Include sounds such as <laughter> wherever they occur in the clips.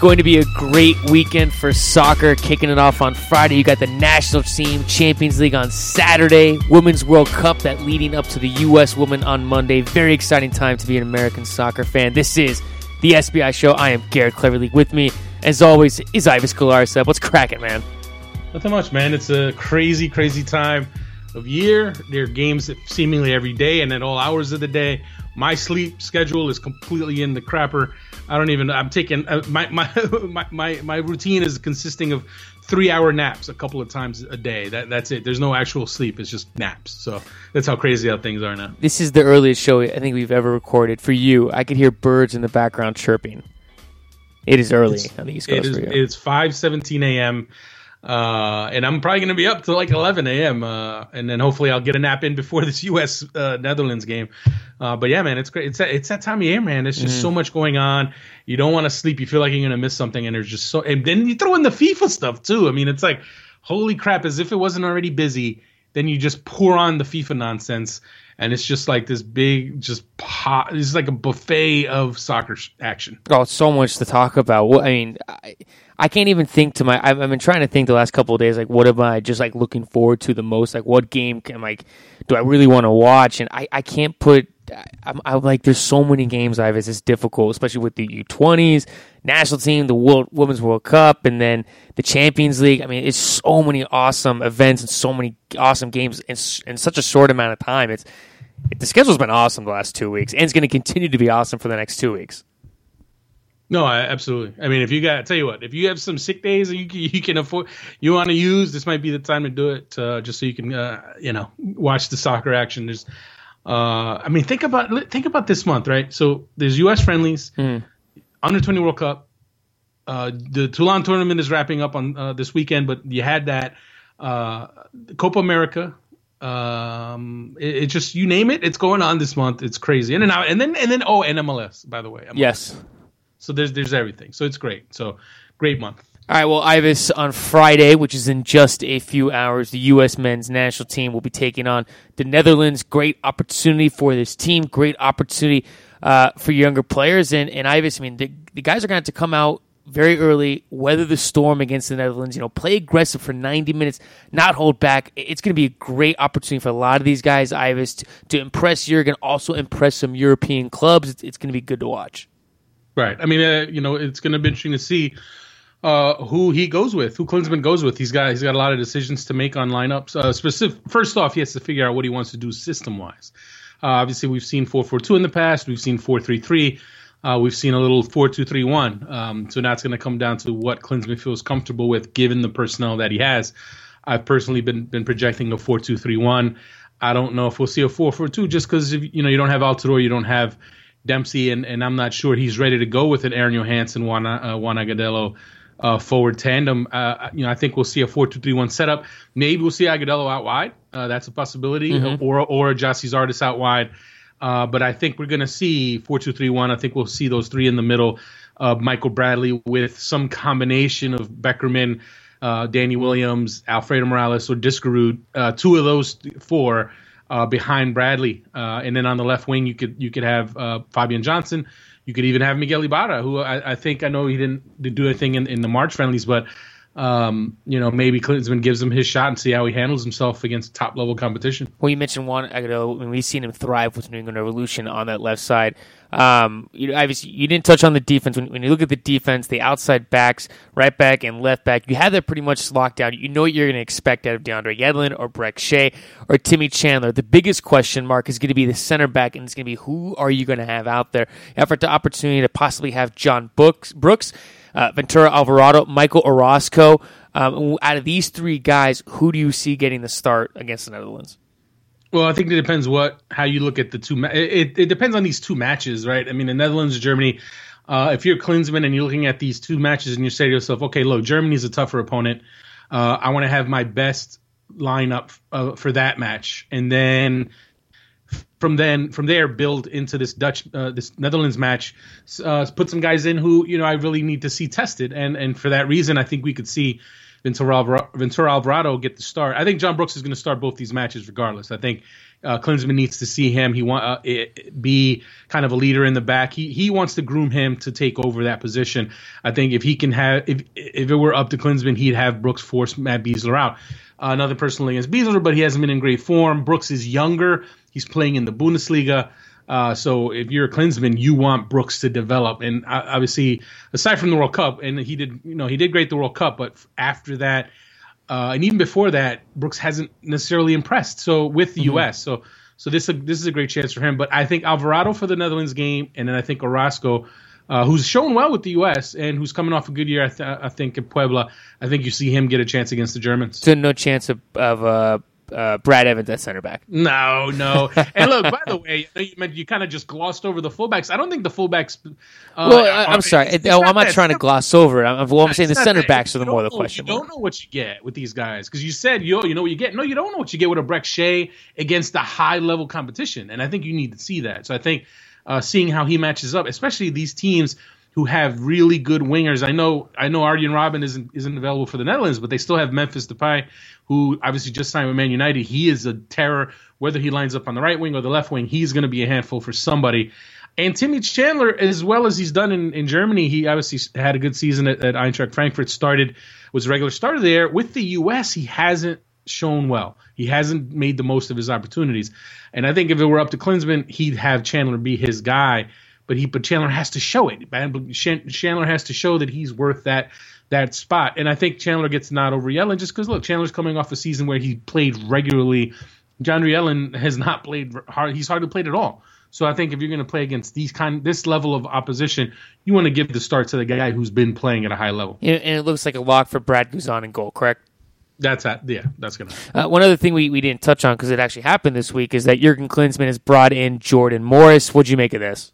Going to be a great weekend for soccer. Kicking it off on Friday, you got the national team Champions League on Saturday, Women's World Cup that leading up to the U.S. Women on Monday. Very exciting time to be an American soccer fan. This is the SBI Show. I am Garrett Cleverly. With me, as always, is Ives Galarcep. What's cracking, man? Nothing much, man. It's a crazy, crazy time of year. There are games seemingly every day and at all hours of the day. My sleep schedule is completely in the crapper. I don't even. I'm taking uh, my, my <laughs> my my my routine is consisting of three hour naps a couple of times a day. That that's it. There's no actual sleep. It's just naps. So that's how crazy how things are now. This is the earliest show I think we've ever recorded. For you, I could hear birds in the background chirping. It is early it's, on the East Coast it is, for you. It's 5:17 a.m. Uh, and I'm probably going to be up to like 11 a.m. Uh, and then hopefully I'll get a nap in before this <laughs> U.S. Uh, Netherlands game. Uh, but yeah, man, it's great. It's that, it's that time of year, man. There's just Mm-hmm. so much going on. You don't want to sleep. You feel like you're going to miss something, and there's just so. And then you throw in the FIFA stuff too. I mean, it's like, holy crap! As if it wasn't already busy, then you just pour on the FIFA nonsense, and it's just like this big, just pot. It's like a buffet of soccer sh- action. Oh, so much to talk about. What I mean, I, I can't even think to my. I've, I've been trying to think the last couple of days. Like, what am I just like looking forward to the most? Like, what game can like do I really want to watch? And I, I can't put. I'm, I'm like, there's so many games. I've. It's just difficult, especially with the U20s, national team, the World Women's World Cup, and then the Champions League. I mean, it's so many awesome events and so many awesome games in, in such a short amount of time. It's the schedule's been awesome the last two weeks, and it's going to continue to be awesome for the next two weeks. No, I, absolutely. I mean, if you got, tell you what, if you have some sick days you can, you can afford, you want to use, this might be the time to do it, uh, just so you can, uh, you know, watch the soccer action. There's, uh, I mean, think about think about this month, right? So there's U.S. friendlies, under 20 World Cup. Uh, the Toulon tournament is wrapping up on uh, this weekend, but you had that uh, Copa America. Um, it, it just you name it, it's going on this month. It's crazy, in and out, and then and then oh, and MLS by the way. MLS. Yes. So there's there's everything. So it's great. So great month. All right, well, Ives, on Friday, which is in just a few hours, the U.S. men's national team will be taking on the Netherlands. Great opportunity for this team. Great opportunity uh, for younger players. And, and Ives, I mean, the, the guys are going to have to come out very early, weather the storm against the Netherlands, you know, play aggressive for 90 minutes, not hold back. It's going to be a great opportunity for a lot of these guys, Ives, to, to impress Jurgen, also impress some European clubs. It's, it's going to be good to watch. Right. I mean, uh, you know, it's going to be interesting to see uh, who he goes with, who Klinsmann goes with. He's got he's got a lot of decisions to make on lineups. Uh, specific. First off, he has to figure out what he wants to do system wise. Uh, obviously, we've seen four four two in the past. We've seen four three three. Uh, we've seen a little four two three one. Um, so now it's going to come down to what Klinsmann feels comfortable with, given the personnel that he has. I've personally been been projecting a four two three one. I don't know if we'll see a four four two just because you know you don't have Altidore, you don't have Dempsey, and, and I'm not sure he's ready to go with an Aron Johannsson, Juan, uh, Juan Agudelo uh, forward tandem. Uh, you know, I think we'll see a 4 2 3 1 setup. Maybe we'll see Agudelo out wide. Uh, that's a possibility. Or or Gyasi Zardes out wide. Uh, but I think we're going to see 4 2 3 1. I think we'll see those three in the middle. Uh, Michael Bradley with some combination of Beckerman, uh, Danny Williams, Alfredo Morales, or Diskerud. Uh, two of those four uh, behind Bradley, uh, and then on the left wing you could you could have uh, Fabian Johnson. You could even have Miguel Ibarra, who I, I think I know he didn't do anything in, in the March friendlies, but um, you know maybe Klinsmann gives him his shot and see how he handles himself against top level competition. Well, you mentioned Juan. I mean, we've seen him thrive with New England Revolution on that left side. Um, you, obviously, you didn't touch on the defense. When, when you look at the defense, the outside backs, right back and left back, you have that pretty much locked down. You know what you're going to expect out of DeAndre Yedlin or Brek Shea or Timmy Chandler. The biggest question mark is going to be the center back, and it's going to be who are you going to have out there? Effort to opportunity to possibly have John Brooks uh, Ventura Alvarado, Michael Orozco. Um, out of these three guys, who do you see getting the start against the Netherlands? Well, I think it depends what how you look at the two. Ma- it, it depends on these two matches, right? I mean, the Netherlands, Germany. Uh, if you're Klinsmann and you're looking at these two matches and you say to yourself, okay, look, Germany's a tougher opponent. Uh, I want to have my best lineup uh, for that match, and then from then from there build into this Dutch uh, this Netherlands match. Uh, put some guys in who you know I really need to see tested, and and for that reason, I think we could see Ventura Ventura Alvarado get the start. I think John Brooks is going to start both these matches regardless. I think Uh, Klinsmann needs to see him. He want uh, be kind of a leader in the back. He he wants to groom him to take over that position. I think if he can have if if it were up to Klinsmann, he'd have Brooks force Matt Besler out. Uh, another person against Besler, but he hasn't been in great form. Brooks is younger. He's playing in the Bundesliga. Uh, so if you're a Klinsmann, you want Brooks to develop, and uh, obviously, aside from the World Cup, and he did, you know, he did great the World Cup, but after that, uh, and even before that, Brooks hasn't necessarily impressed. So with the mm-hmm. U.S., so so this this is a great chance for him. But I think Alvarado for the Netherlands game, and then I think Orozco, uh, who's shown well with the U.S. and who's coming off a good year, I, th- I, think in Puebla. I think you see him get a chance against the Germans. So no chance of, of uh, Brad Evans at center back. No, no. and look, by the way, you, you kind of just glossed over the fullbacks. I don't think the fullbacks. Uh, well, I, am sorry. It's, it's I'm not, trying to gloss over it. I'm, well, I'm saying the center backs are the more the question. You don't know what you get with these guys because you said, yo, you know what you get. No, you don't know what you get with a Brek Shea against the high level competition. And I think you need to see that. So I think uh, seeing how he matches up, especially these teams who have really good wingers. I know I know Arjen Robben isn't isn't available for the Netherlands, but they still have Memphis Depay, who obviously just signed with Man United. He is a terror. Whether he lines up on the right wing or the left wing, he's going to be a handful for somebody. And Timmy Chandler, as well as he's done in, in Germany, he obviously had a good season at, at Eintracht Frankfurt. Started was a regular starter there. With the U.S., he hasn't shown well. He hasn't made the most of his opportunities. And I think if it were up to Klinsmann, he'd have Chandler be his guy but he but Chandler has to show it. Chandler has to show that he's worth that that spot. And I think Chandler gets not over Yedlin just because look, Chandler's coming off a season where he played regularly. John Yedlin has not played hard. He's hardly played at all. So I think if you're going to play against these kind this level of opposition, you want to give the start to the guy who's been playing at a high level. And it looks like a lock for Brad Guzan in goal, correct? That's at, yeah, that's gonna. Uh, one other thing we, we didn't touch on because it actually happened this week is that Jurgen Klinsmann has brought in Jordan Morris. What'd you make of this?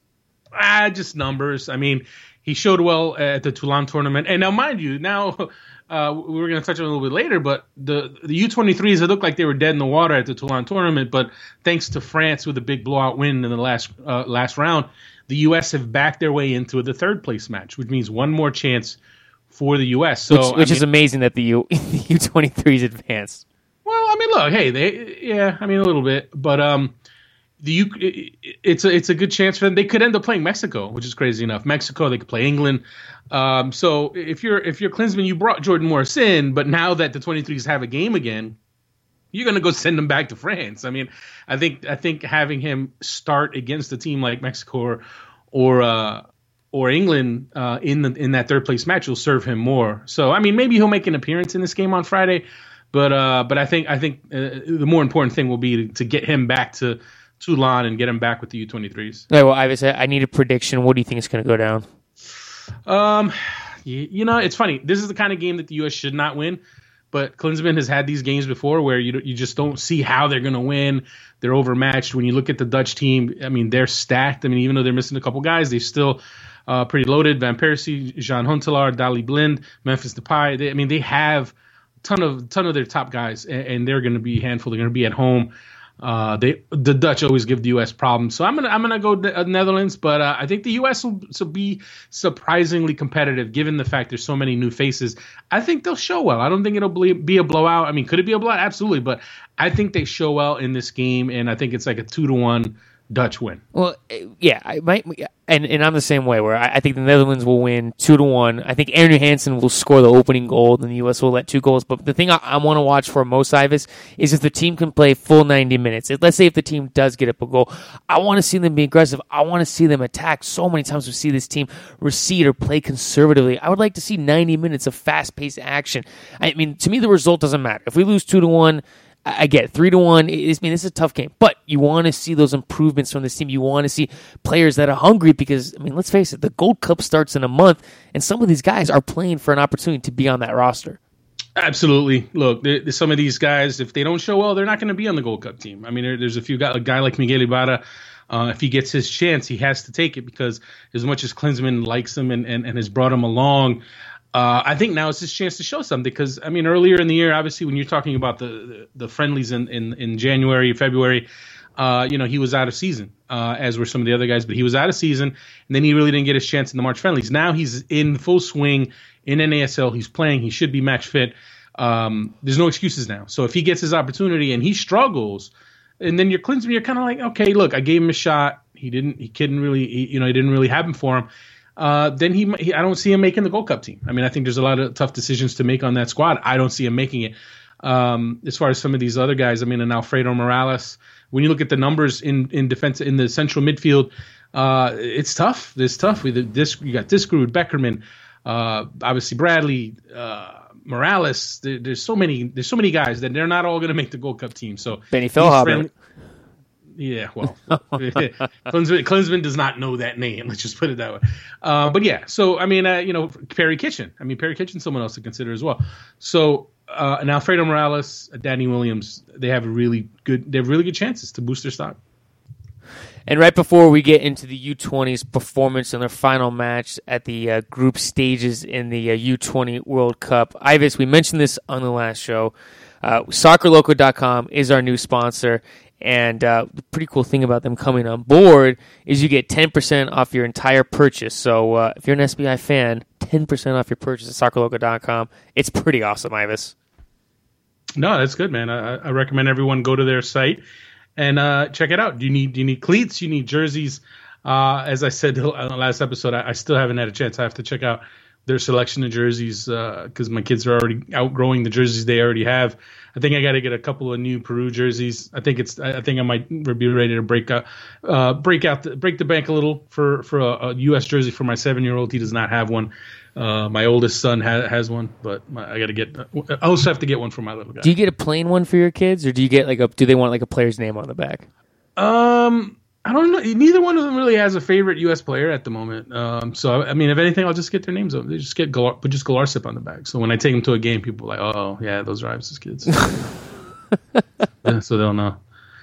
Ah, just numbers. I mean, he showed well at the Toulon tournament. And now, mind you, now <laughs> uh, we are going to touch on a little bit later, but the the U23s it looked like they were dead in the water at the Toulon tournament. But thanks to France with a big blowout win in the last uh, last round, the U.S. have backed their way into the third place match, which means one more chance for the U.S. So, which, which mean, is amazing that the U <laughs> the U23s advanced. Well, I mean, look, hey, they yeah, I mean a little bit, but um the it's a it's a good chance for them. They could end up playing Mexico, which is crazy enough. Mexico, they could play England. Um, so if you're if you're Klinsmann, you brought Jordan Morris in, but now that the 23s have a game again, you're gonna go send them back to France. I mean, I think I think having him start against a team like Mexico or or uh, or England uh, in the in that third place match will serve him more. So I mean, maybe he'll make an appearance in this game on Friday. But uh, but I think I think uh, the more important thing will be to, to get him back to Toulon and get him back with the U23s. Right, well, Ives, I need a prediction. What do you think is going to go down? Um, you, know, it's funny. This is the kind of game that the U.S. should not win. But Klinsmann has had these games before where you you just don't see how they're going to win. They're overmatched. When you look at the Dutch team, I mean, they're stacked. I mean, even though they're missing a couple guys, they're still uh, pretty loaded. Van Persie, Jean Huntelaar, Daley Blind, Memphis Depay. They, I mean, they have a ton of ton of their top guys, and, and they're going to be handful. They're going to be at home. Uh, they the Dutch always give the U.S. problems, so I'm gonna I'm gonna go uh, Netherlands, but uh, I think the U.S. will, will, be surprisingly competitive given the fact there's so many new faces. I think they'll show well. I don't think it'll be a blowout. I mean, could it be a blowout? Absolutely, but I think they show well in this game, and I think it's like a two to one Dutch win. Well, eh, yeah, I might, and and I'm the same way. Where I, I, think the Netherlands will win two to one. I think Aaron Hansen will score the opening goal, and the U.S. will let two goals. But the thing I, I want to watch for most Ives is if the team can play full 90 minutes. If, let's say if the team does get up a goal, I want to see them be aggressive. I want to see them attack. So many times we see this team recede or play conservatively. I would like to see 90 minutes of fast paced action. I mean, to me, the result doesn't matter. If we lose two to one I get it, three to one. I mean, this is a tough game, but you want to see those improvements from this team. You want to see players that are hungry because, I mean, let's face it, the Gold Cup starts in a month, and some of these guys are playing for an opportunity to be on that roster. Absolutely. Look, some of these guys, if they don't show well, they're not going to be on the Gold Cup team. I mean, there, there's a few guys, a guy like Miguel Ibarra. Uh, if he gets his chance, he has to take it because as much as Klinsmann likes him and, and, and has brought him along, uh, I think now is his chance to show something because I mean earlier in the year, obviously when you're talking about the the, the friendlies in, in, in January, February, uh, you know he was out of season, uh, as were some of the other guys, but he was out of season, and then he really didn't get his chance in the March friendlies. Now he's in full swing in NASL. He's playing. He should be match fit. Um, there's no excuses now. So if he gets his opportunity and he struggles, and then your Klinsmann, you're kind of like, okay, look, I gave him a shot. He didn't. He couldn't really. He, you know, it didn't really happen for him. Uh, then he, he, I don't see him making the Gold Cup team. I mean, I think there's a lot of tough decisions to make on that squad. I don't see him making it. Um, as far as some of these other guys, I mean, an Alfredo Morales. When you look at the numbers in in defense in the central midfield, uh, it's tough. It's tough. With this, you got Diskerud, Beckerman, uh, obviously Bradley, uh, Morales. There, there's so many. There's so many guys that they're not all going to make the Gold Cup team. So Benny Feilhaber. Yeah, well, <laughs> Klinsmann, Klinsmann does not know that name. Let's just put it that way. Uh, but yeah, so I mean, uh, you know, Perry Kitchen. I mean, Perry Kitchen, someone else to consider as well. So uh, and Alfredo Morales, Danny Williams, they have a really good. They have really good chances to boost their stock. And right before we get into the U20's performance in their final match at the uh, group stages in the uh, U20 World Cup, Ives, we mentioned this on the last show. Uh, SoccerLoco.com is our new sponsor. And uh, the pretty cool thing about them coming on board is you get 10% off your entire purchase. So uh, if you're an SBI fan, 10% off your purchase at SoccerLoco.com. It's pretty awesome, Ives. No, that's good, man. I, I recommend everyone go to their site and uh, check it out. Do you need do you need cleats? You need jerseys. Uh, as I said <laughs> last episode, I, I, still haven't had a chance. I have to check out their selection of jerseys because uh, my kids are already outgrowing the jerseys they already have. I think I got to get a couple of new Peru jerseys. I think it's. I think I might be ready to break out, uh, break out, the, break the bank a little for for a, a U.S. jersey for my seven year old. He does not have one. Uh, my oldest son ha- has one, but my, I got to get. I also have to get one for my little guy. Do you get a plain one for your kids, or do you get like a? Do they want like a player's name on the back? Um, I don't know. Neither one of them really has a favorite U.S. player at the moment. Um, so I mean, if anything, I'll just get their names. They just get Galar, put just Galarcep on the back. So when I take them to a game, people are like, oh yeah, those are Ives' kids. <laughs> yeah, so they'll know.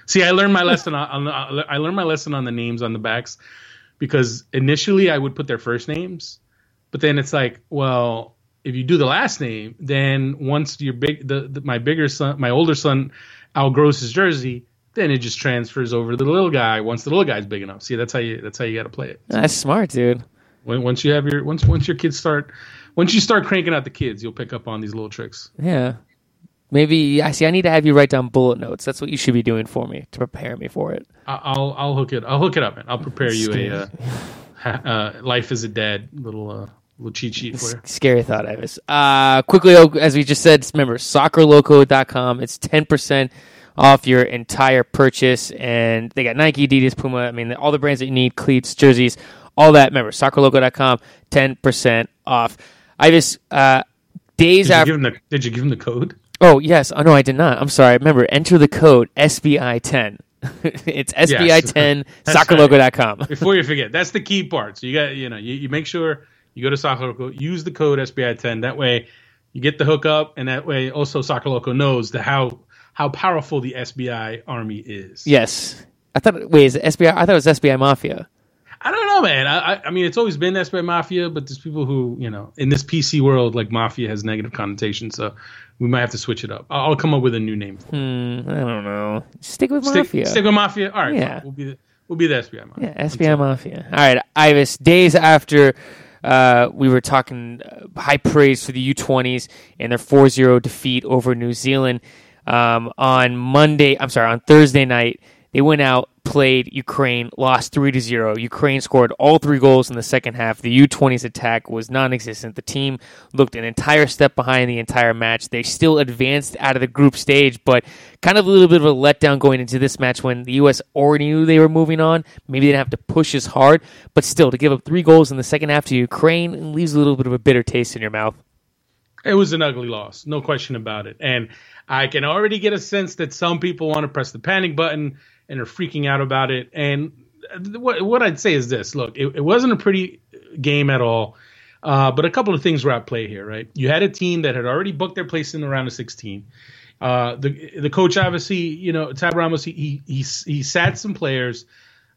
See, I learned my lesson on, on I learned my lesson on the names on the backs because initially I would put their first names but then it's like, well, if you do the last name, then once your big, the, the, my bigger son, my older son outgrows his jersey, then it just transfers over to the little guy once the little guy's big enough. See, that's how you that's how you got to play it. That's smart, dude. When, once you have your once once your kids start once you start cranking out the kids, you'll pick up on these little tricks. Yeah. Maybe I see. I need to have you write down bullet notes. That's what you should be doing for me to prepare me for it. I'll I'll hook it. I'll hook it up, man. I'll prepare you a uh, uh, life as a dad little uh, little cheat sheet for you. Scary thought, Ives. Uh, quickly, as we just said, remember, soccerloco.com. It's 10% off your entire purchase. And they got Nike, Adidas, Puma. I mean, all the brands that you need, cleats, jerseys, all that. Remember, soccerloco.com, 10% off. Ives, uh, days did after. The, did you give him the code? Oh, yes. Oh, no, I did not. I'm sorry. Remember, enter the code SBI10. <laughs> it's SBI10, yes. soccerloco.com. <laughs> Right. Before you forget, that's the key part. So you got, you know, you, you make sure you go to Soccer Loco, use the code SBI10. That way, you get the hookup, and that way, also Soccer Loco knows the how how powerful the SBI army is. Yes, I thought. Wait, is it SBI? I thought it was SBI Mafia. I don't know, man. I, I mean, it's always been SBI Mafia, but there's people who, you know, in this PC world, like Mafia has negative connotations, so we might have to switch it up. I'll come up with a new name. Hmm, I don't know. Stick with stick, Mafia. Stick with Mafia. All right. Yeah. We'll be the, we'll be the SBI Mafia. Yeah, SBI Mafia. All right, Ives. Days after uh, we were talking uh, high praise for the U20s and their 4-0 defeat over New Zealand um, on Monday. I'm sorry, on Thursday night. They went out, played Ukraine, lost three to zero. Ukraine scored all three goals in the second half. The U20's attack was non-existent. The team looked an entire step behind the entire match. They still advanced out of the group stage, but kind of a little bit of a letdown going into this match when the U.S. already knew they were moving on. Maybe they didn't have to push as hard, but still to give up three goals in the second half to Ukraine leaves a little bit of a bitter taste in your mouth. It was an ugly loss, no question about it, and I can already get a sense that some people want to press the panic button and are freaking out about it. And what what I'd say is this: look, it, it wasn't a pretty game at all. Uh, but a couple of things were at play here, right? You had a team that had already booked their place in the round of 16. Uh, the the coach obviously, you know, Tab Ramos, he he he, sat some players,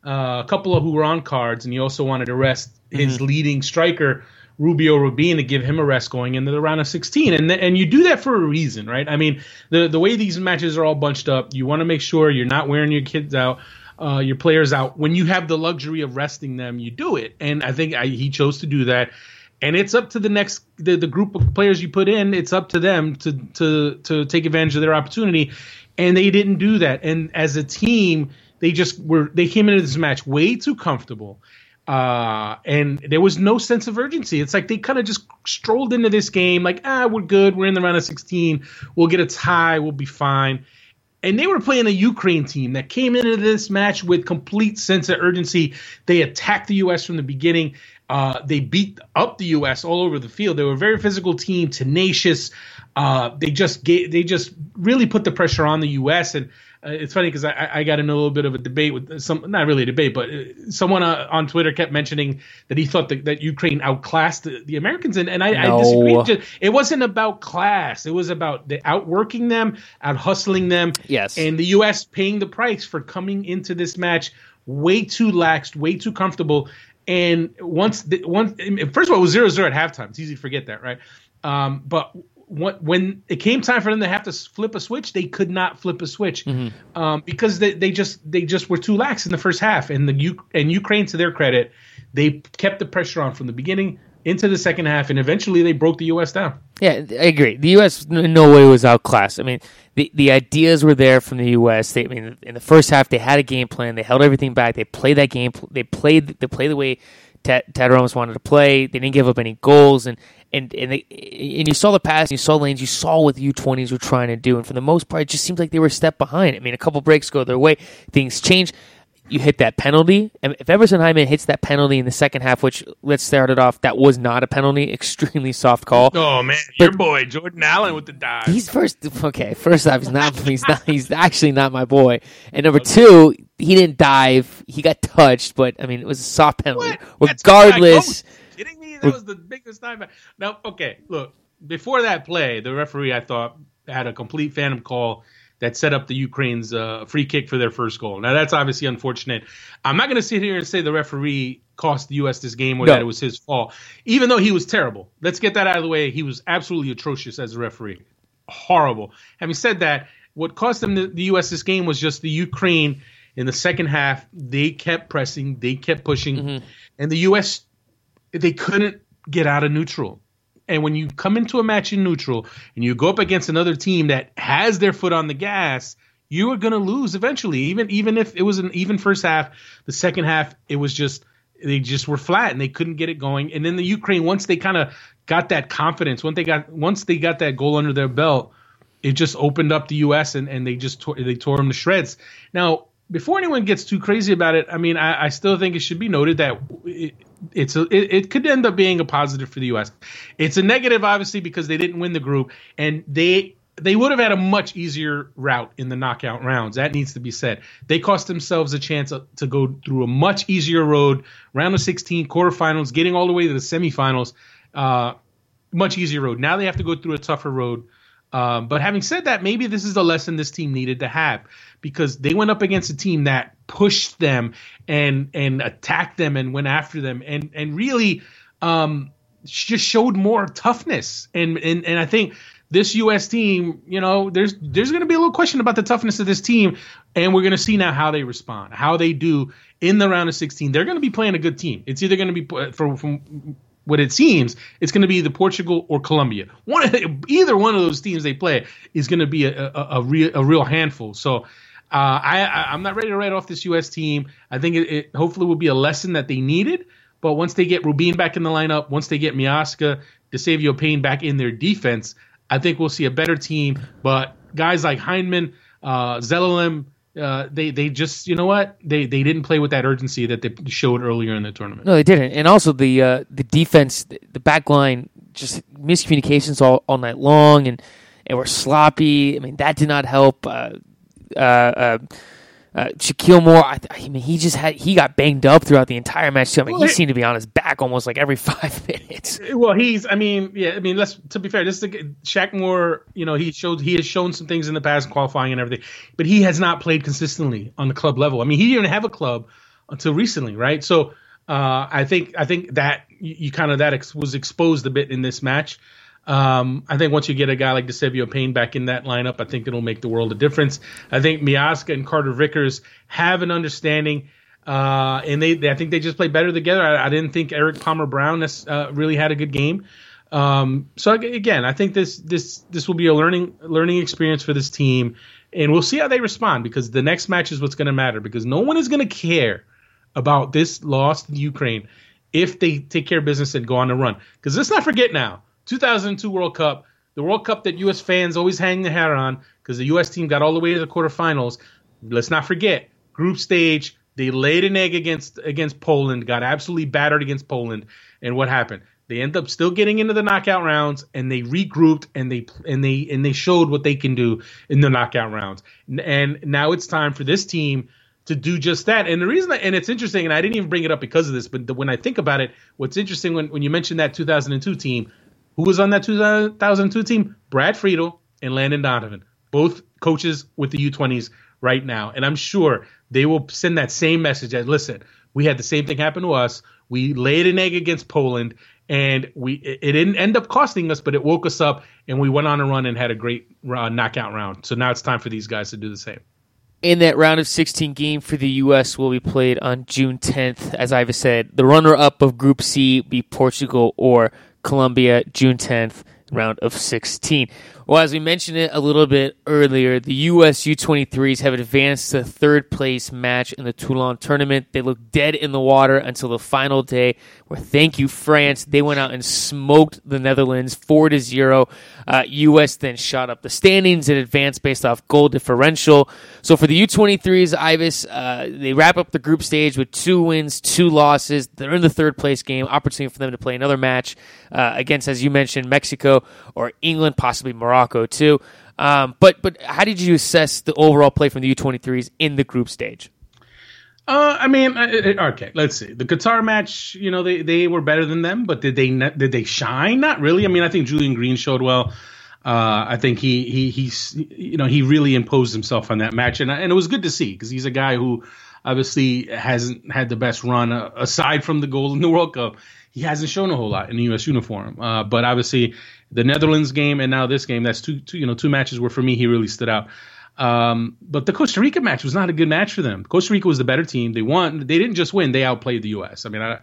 uh, a couple of who were on cards, and he also wanted to rest his mm-hmm. leading striker Rubio Rubin to give him a rest going into the round of 16. And and you do that for a reason, right? I mean, the the way these matches are all bunched up, you want to make sure you're not wearing your kids out. Uh, your players out when you have the luxury of resting them you do it and i think I, he chose to do that and it's up to the next the, the group of players you put in it's up to them to to to take advantage of their opportunity and they didn't do that. And as a team, they just were they came into this match way too comfortable. Uh, and there was no sense of urgency. It's like they kind of just strolled into this game like, ah, we're good. We're in the round of 16. We'll get a tie. We'll be fine. And they were playing a Ukraine team that came into this match with complete sense of urgency. They attacked the U.S. from the beginning. Uh, they beat up the U.S. all over the field. They were a very physical team, tenacious. Uh, they just gave, they just really put the pressure on the U.S. and uh, it's funny because I, I got in a little bit of a debate with some, not really a debate, but uh, someone uh, on Twitter kept mentioning that he thought that, that Ukraine outclassed the, the Americans, and, and I, no. I disagreed. It wasn't about class; it was about the outworking them, out hustling them. Yes, and the U.S. paying the price for coming into this match way too laxed, way too comfortable. And once, the, once, first of all, it was zero zero at halftime. It's easy to forget that, right? Um, but when it came time for them to have to flip a switch, they could not flip a switch mm-hmm. um, because they, they just they just were too lax in the first half. And the U- and Ukraine, to their credit, they kept the pressure on from the beginning into the second half, and eventually they broke the U.S. down. Yeah, I agree. The U.S. in no way was outclassed. I mean, the the ideas were there from the U.S. They, I mean, in the first half, they had a game plan. They held everything back. They played that game. They played. They played the way Ted, Ted Ramos wanted to play. They didn't give up any goals, and and and, they, and you saw the pass, you saw lanes, you saw what the U20s were trying to do, and for the most part, it just seems like they were a step behind. I mean, a couple breaks go their way, things change. You hit that penalty, and if Emerson Hyndman hits that penalty in the second half, which let's start it off, that was not a penalty, <laughs> extremely soft call. Oh man, but your boy Jordan Allen with the dive. He's first. Okay, first off, he's not. He's not. He's <laughs> actually not my boy. And number two, he didn't dive. He got touched, but I mean, it was a soft penalty. What? Regardless that was the biggest time. Now, okay, look. Before that play, the referee I thought had a complete phantom call that set up the Ukraine's uh, free kick for their first goal. Now that's obviously unfortunate. I'm not going to sit here and say the referee cost the U.S. this game or no. that it was his fault, even though he was terrible. Let's get that out of the way. He was absolutely atrocious as a referee, horrible. Having said that, what cost them the, the U.S. this game was just the Ukraine in the second half. They kept pressing, they kept pushing, mm-hmm. and the U.S they couldn't get out of neutral. And when you come into a match in neutral and you go up against another team that has their foot on the gas, you are going to lose eventually. Even even if it was an even first half, the second half it was just they just were flat and they couldn't get it going. And then the Ukraine once they kind of got that confidence, once they got once they got that goal under their belt, it just opened up the U.S. and, and they just tore, they tore them to shreds. Now before anyone gets too crazy about it, I mean, I, I still think it should be noted that it's a, it, it, could end up being a positive for the U.S. It's a negative, obviously, because they didn't win the group, and they they would have had a much easier route in the knockout rounds. That needs to be said. They cost themselves a chance to go through a much easier road, round of 16, quarterfinals, getting all the way to the semifinals. Uh, much easier road. Now they have to go through a tougher road. Um, but having said that, maybe this is the lesson this team needed to have because they went up against a team that pushed them and and attacked them and went after them and and really um, just showed more toughness and and and I think this U.S. team, you know, there's there's going to be a little question about the toughness of this team, and we're going to see now how they respond, how they do in the round of 16. They're going to be playing a good team. It's either going to be from, from what it seems, it's going to be the Portugal or Colombia. One, either one of those teams they play is going to be a, a, a real a real handful. So uh, I, I am not ready to write off this U.S. team. I think it, it, hopefully will be a lesson that they needed. But once they get Rubin back in the lineup, once they get Miazga, Desevio Payne back in their defense, I think we'll see a better team. But guys like Hyndman, uh, Zelalem, uh, they they just you know what they they didn't play with that urgency that they showed earlier in the tournament. No, they didn't. And also the uh, the defense, the back line, just miscommunications all, all night long, and and were sloppy. I mean that did not help. Uh, uh, uh, uh, Shaquille Moore, I, I, mean, he just had he got banged up throughout the entire match. Too. I mean, well, he seemed to be on his back almost like every <laughs> five minutes. Well, he's, I mean, yeah, I mean, let's to be fair, this is Shaq Moore. You know, he showed he has shown some things in the past qualifying and everything, but he has not played consistently on the club level. I mean, he didn't have a club until recently, right? So uh, I think I think that you, you kind of that ex- was exposed a bit in this match. Um, I think once you get a guy like Desevio Payne back in that lineup, I think it'll make the world a difference. I think Miazga and Carter Vickers have an understanding, uh, and they, they, I think they just play better together. I, I didn't think Erik Palmer-Brown uh, really had a good game. Um, so again, I think this this this will be a learning learning experience for this team, and we'll see how they respond because the next match is what's going to matter because no one is going to care about this loss to Ukraine if they take care of business and go on a run. Because let's not forget now, 2002 World Cup, the World Cup that U.S. fans always hang their hat on because the U.S. team got all the way to the quarterfinals. Let's not forget group stage. They laid an egg against against Poland, got absolutely battered against Poland, and what happened? They end up still getting into the knockout rounds, and they regrouped and they and they and they showed what they can do in the knockout rounds. And now it's time for this team to do just that. And the reason, that, and it's interesting, and I didn't even bring it up because of this, but the, when I think about it, what's interesting when, when you mentioned that 2002 team, who was on that 2002 team? Brad Friedel and Landon Donovan, both coaches with the U20s right now. And I'm sure they will send that same message as listen, we had the same thing happen to us. We laid an egg against Poland, and we it didn't end up costing us, but it woke us up, and we went on a run and had a great uh, knockout round. So now it's time for these guys to do the same. In that round of 16 game for the U.S. will be played on June 10th. As I've said, the runner-up of Group C be Portugal or Colombia, June 10th, round of 16. Well, as we mentioned it a little bit earlier, the U.S. U23s have advanced to third place match in the Toulon tournament. They look dead in the water until the final day, where thank you France, they went out and smoked the Netherlands four to zero. Uh, U.S. then shot up the standings and advanced based off goal differential. So for the U23s, Ives, uh, they wrap up the group stage with two wins, two losses. They're in the third place game, opportunity for them to play another match uh, against, as you mentioned, Mexico or England, possibly Morocco. Morocco too. Um, but but how did you assess the overall play from the U23s in the group stage? Uh, I mean, uh, uh, okay, let's see. The Qatar match, you know, they, they were better than them, but did they did they shine? Not really. I mean, I think Julian Green showed well. Uh, I think he he he's you know he really imposed himself on that match, and and it was good to see because he's a guy who obviously hasn't had the best run uh, aside from the goal in the World Cup. He hasn't shown a whole lot in the U.S. uniform, uh, but obviously the Netherlands game and now this game. That's two, two you know two matches where for me he really stood out. Um, but the Costa Rica match was not a good match for them. Costa Rica was the better team. They won. They didn't just win; they outplayed the U.S. I mean, I,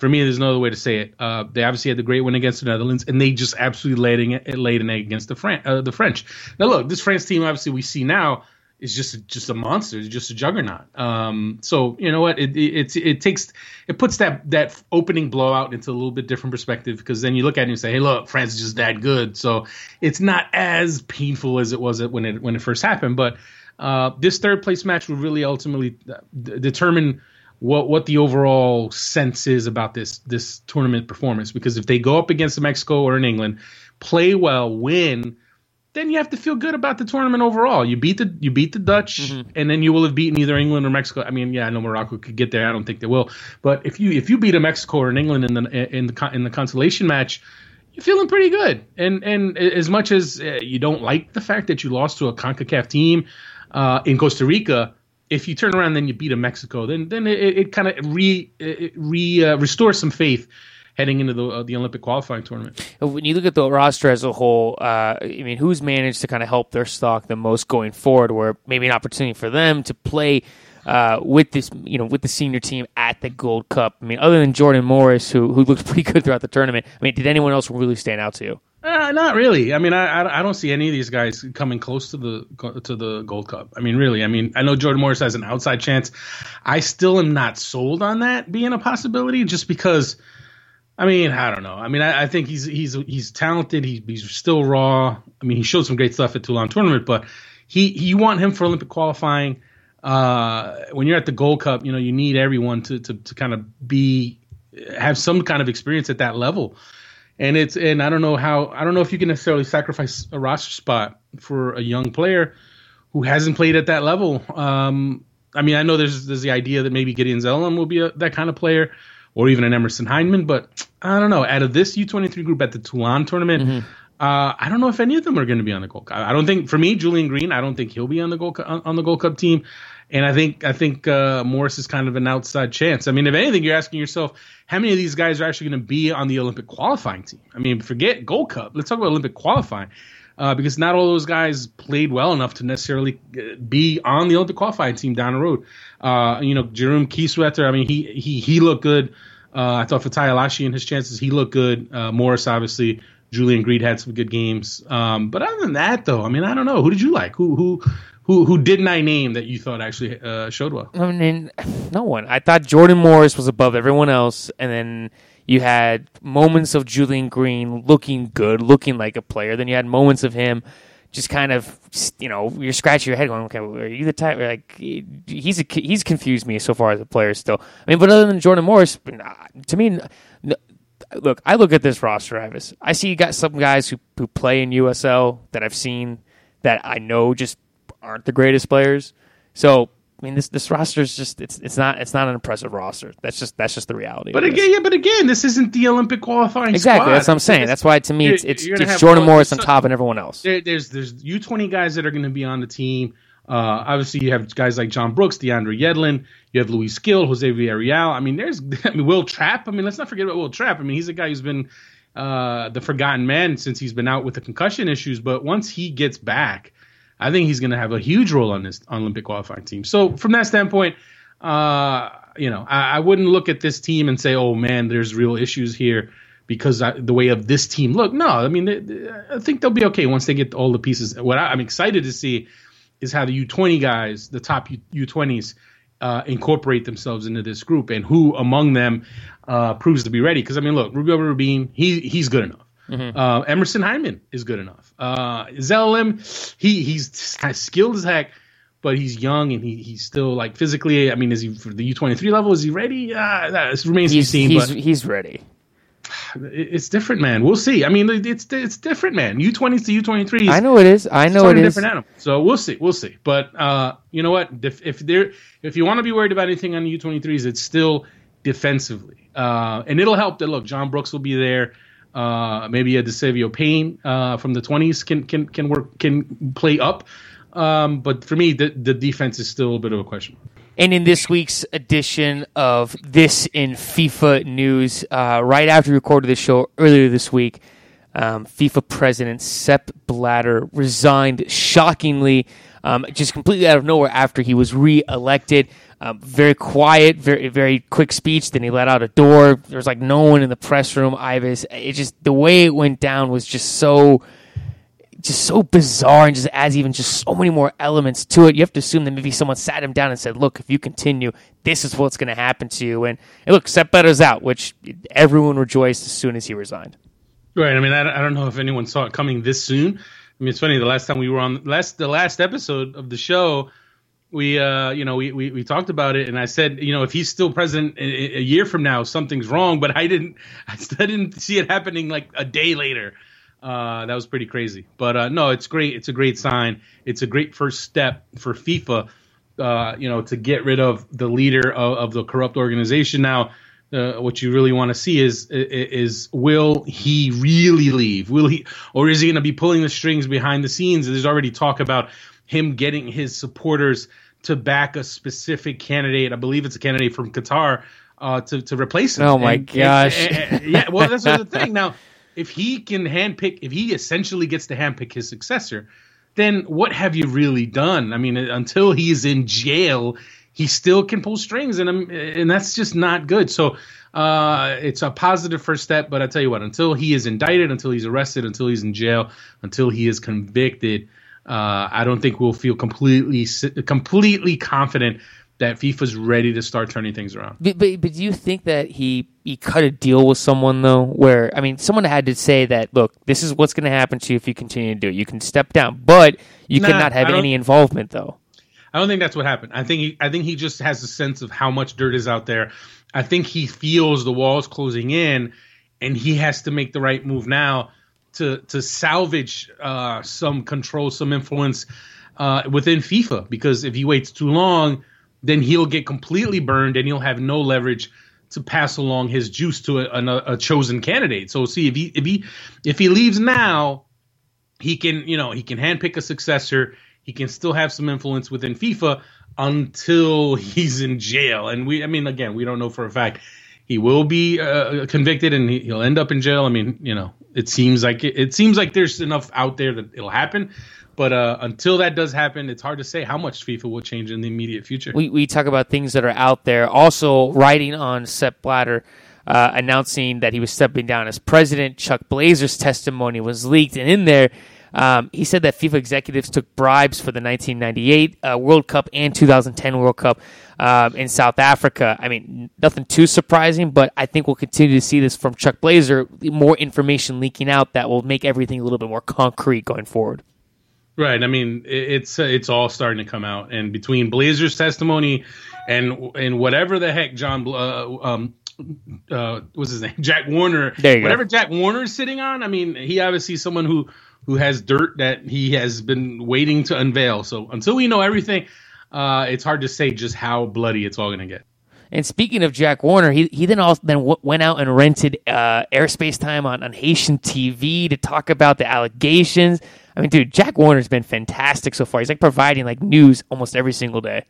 for me, there's no other way to say it. Uh, they obviously had the great win against the Netherlands, and they just absolutely laid, laid an egg against the, Fran- uh, the French. Now, look, this France team, obviously, we see now is just just a monster, it's just a juggernaut. Um, so you know what? It, it, it takes it puts that that opening blowout into a little bit different perspective because then you look at it and say, hey, look, France is just that good. So it's not as painful as it was when it when it first happened. But uh, this third place match will really ultimately uh, d- determine what what the overall sense is about this this tournament performance. Because if they go up against Mexico or in England, play well, win then you have to feel good about the tournament overall. You beat the you beat the Dutch, mm-hmm. and then you will have beaten either England or Mexico. I mean, yeah, I know Morocco could get there. I don't think they will, but if you if you beat a Mexico or an England in the in the in the consolation match, you're feeling pretty good. And and as much as uh, you don't like the fact that you lost to a Concacaf team uh, in Costa Rica, if you turn around and then you beat a Mexico, then then it, it kind of re it re uh, restores some faith heading into the uh, the Olympic qualifying tournament. When you look at the roster as a whole, uh, I mean, who's managed to kind of help their stock the most going forward? Where maybe an opportunity for them to play. Uh, with this, you know, with the senior team at the Gold Cup. I mean, other than Jordan Morris, who who looked <laughs> pretty good throughout the tournament. I mean, did anyone else really stand out to you? Uh, not really. I mean, I, I don't see any of these guys coming close to the to the Gold Cup. I mean, really. I mean, I know Jordan Morris has an outside chance. I still am not sold on that being a possibility, just because I mean, I don't know. I mean, I, I think he's he's he's talented. He, he's still raw. I mean, he showed some great stuff at Toulon tournament, but he, he you want him for Olympic qualifying. Uh, when you're at the Gold Cup, you know you need everyone to, to to kind of be have some kind of experience at that level. And it's and I don't know how I don't know if you can necessarily sacrifice a roster spot for a young player who hasn't played at that level. Um, I mean, I know there's there's the idea that maybe Gedion Zelalem will be a, that kind of player or even an Emerson Hyndman. But I don't know. Out of this U23 group at the Toulon tournament, mm-hmm. uh, I don't know if any of them are going to be on the Gold Cup. I don't think, for me, Julian Green, I don't think he'll be on the Gold on the Gold Cup team. And I think I think uh, Morris is kind of an outside chance. I mean, if anything, you're asking yourself how many of these guys are actually going to be on the Olympic qualifying team. I mean, forget Gold Cup. Let's talk about Olympic qualifying. Uh, because not all those guys played well enough to necessarily uh, be on the Olympic qualifying team down the road. Uh, you know, Jerome Kiesewetter, I mean, he he he looked good Uh, I thought Fatai Alashe and his chances, he looked good. Uh, Morris, obviously, Julian Green had some good games. Um, but other than that, though, I mean, I don't know. Who did you like? Who who who who didn't I name that you thought actually uh, showed well? I mean, no one. I thought Jordan Morris was above everyone else, and then you had moments of Julian Green looking good, looking like a player. Then you had moments of him just kind of, you know, you're scratching your head going, okay, are you the type? Like he's a, he's confused me so far as a player still. I mean, but other than Jordan Morris, to me, look, I look at this roster, Ives. I see you got some guys who who play in USL that I've seen that I know just aren't the greatest players. So I mean, this this roster is just it's it's not it's not an impressive roster. That's just that's just the reality. But again, yeah, but again, this isn't the Olympic qualifying. Exactly, squad. that's what I'm saying. That's why to me it's it's, it's Jordan Morris on top and everyone else. There, there's there's U20 guys that are going to be on the team. Uh, obviously, you have guys like John Brooks, DeAndre Yedlin. You have Luis Gil, Jose Villarreal. I mean, there's <laughs> I mean Wil Trapp. I mean, let's not forget about Wil Trapp. I mean, he's a guy who's been uh, the forgotten man since he's been out with the concussion issues. But once he gets back I think he's going to have a huge role on this Olympic qualifying team. So from that standpoint, uh, you know, I, I, wouldn't look at this team and say, "Oh man, there's real issues here." Because I, the way of this team look, no, I mean, they, they, I think they'll be okay once they get all the pieces. What I, am excited to see is how the U20 guys, the top U, 20s uh, incorporate themselves into this group, and who among them uh, proves to be ready. Because I mean, look, Rubio Rubin, he he's good enough. Mm-hmm. Uh, Emerson Hyndman is good enough. Uh, Zelalem, he he's skilled as heck, but he's young and he, he's still like physically. I mean, is he for the U twenty three level? Is he ready? Uh, that remains he's, to be seen. He's, but he's ready. <sighs> It's different, man. We'll see. I mean, it's it's different, man. U twenties to U twenty threes. I know it is. I know it is. Different animal. So we'll see. We'll see. But uh, you know what? If, if there, if you want to be worried about anything on the U twenty threes, it's still defensively, uh, and it'll help that look. John Brooks will be there. Uh, maybe a Desevio Payne uh, from the 20s can can can work can play up. Um, but for me, the the defense is still a bit of a question. And in this week's edition of This in FIFA News, uh, right after we recorded this show earlier this week, um, FIFA president Sepp Blatter resigned shockingly, um, just completely out of nowhere after he was re-elected. Um, very quiet, very very quick speech. Then he let out a door. There was like no one in the press room. Ives, it just the way it went down was just so, just so bizarre, and just adds even just so many more elements to it. You have to assume that maybe someone sat him down and said, "Look, if you continue, this is what's going to happen to you." And, and look, Sepp Blatter's out, which everyone rejoiced as soon as he resigned. Right. I mean, I, I don't know if anyone saw it coming this soon. I mean, it's funny. The last time we were on last the last episode of the show we uh you know we, we we talked about it and i said you know if he's still president a, a year from now something's wrong but i didn't <laughs> i didn't see it happening like a day later. Uh that was pretty crazy. But uh no it's great. It's a great sign. It's a great first step for fifa uh you know to get rid of the leader of, of the corrupt organization. Now uh, what you really want to see is is will he really leave? Will he, or is he going to be pulling the strings behind the scenes? There's already talk about him getting his supporters to back a specific candidate. I believe it's a candidate from Qatar uh, to to replace him. Oh my and, gosh! And, and, yeah, well, that's the thing. Now, if he can handpick, if he essentially gets to handpick his successor, then what have you really done? I mean, until he's in jail, he still can pull strings, and and that's just not good. So. Uh, it's a positive first step, but I tell you what, until he is indicted, until he's arrested, until he's in jail, until he is convicted, uh, I don't think we'll feel completely completely confident that FIFA's ready to start turning things around. But, but, but do you think that he he cut a deal with someone though, where I mean, someone had to say that, look, this is what's going to happen to you if you continue to do it. You can step down, but you nah, cannot have any involvement though. I don't think that's what happened. I think he, I think he just has a sense of how much dirt is out there. I think he feels the walls closing in, and he has to make the right move now to to salvage uh, some control, some influence uh, within FIFA. Because if he waits too long, then he'll get completely burned, and he'll have no leverage to pass along his juice to a, a, chosen candidate. So see if he if he if he leaves now, he can you know he can handpick a successor. He can still have some influence within FIFA until he's in jail. And we, I mean, again, we don't know for a fact he will be uh, convicted and he, will end up in jail. I mean, you know, it seems like it, it, seems like there's enough out there that it'll happen. But uh, until that does happen, it's hard to say how much FIFA will change in the immediate future. We, we talk about things that are out there. Also, writing on Sepp Blatter, uh, announcing that he was stepping down as president. Chuck Blazer's testimony was leaked, and in there, um, he said that FIFA executives took bribes for the 1998 uh, World Cup and 2010 World Cup um, in South Africa. I mean, nothing too surprising, but I think we'll continue to see this from Chuck Blazer. More information leaking out that will make everything a little bit more concrete going forward. Right. I mean, it's uh, it's all starting to come out, and between Blazer's testimony and and whatever the heck John uh, um, uh, what's his name <laughs> Jack Warner, whatever go. Jack Warner is sitting on. I mean, he obviously is someone who who has dirt that he has been waiting to unveil. So until we know everything, uh, it's hard to say just how bloody it's all going to get. And speaking of Jack Warner, he he then also then w- went out and rented uh, airspace time on, on Haitian TV to talk about the allegations. I mean, dude, Jack Warner's been fantastic so far. He's like providing like news almost every single day.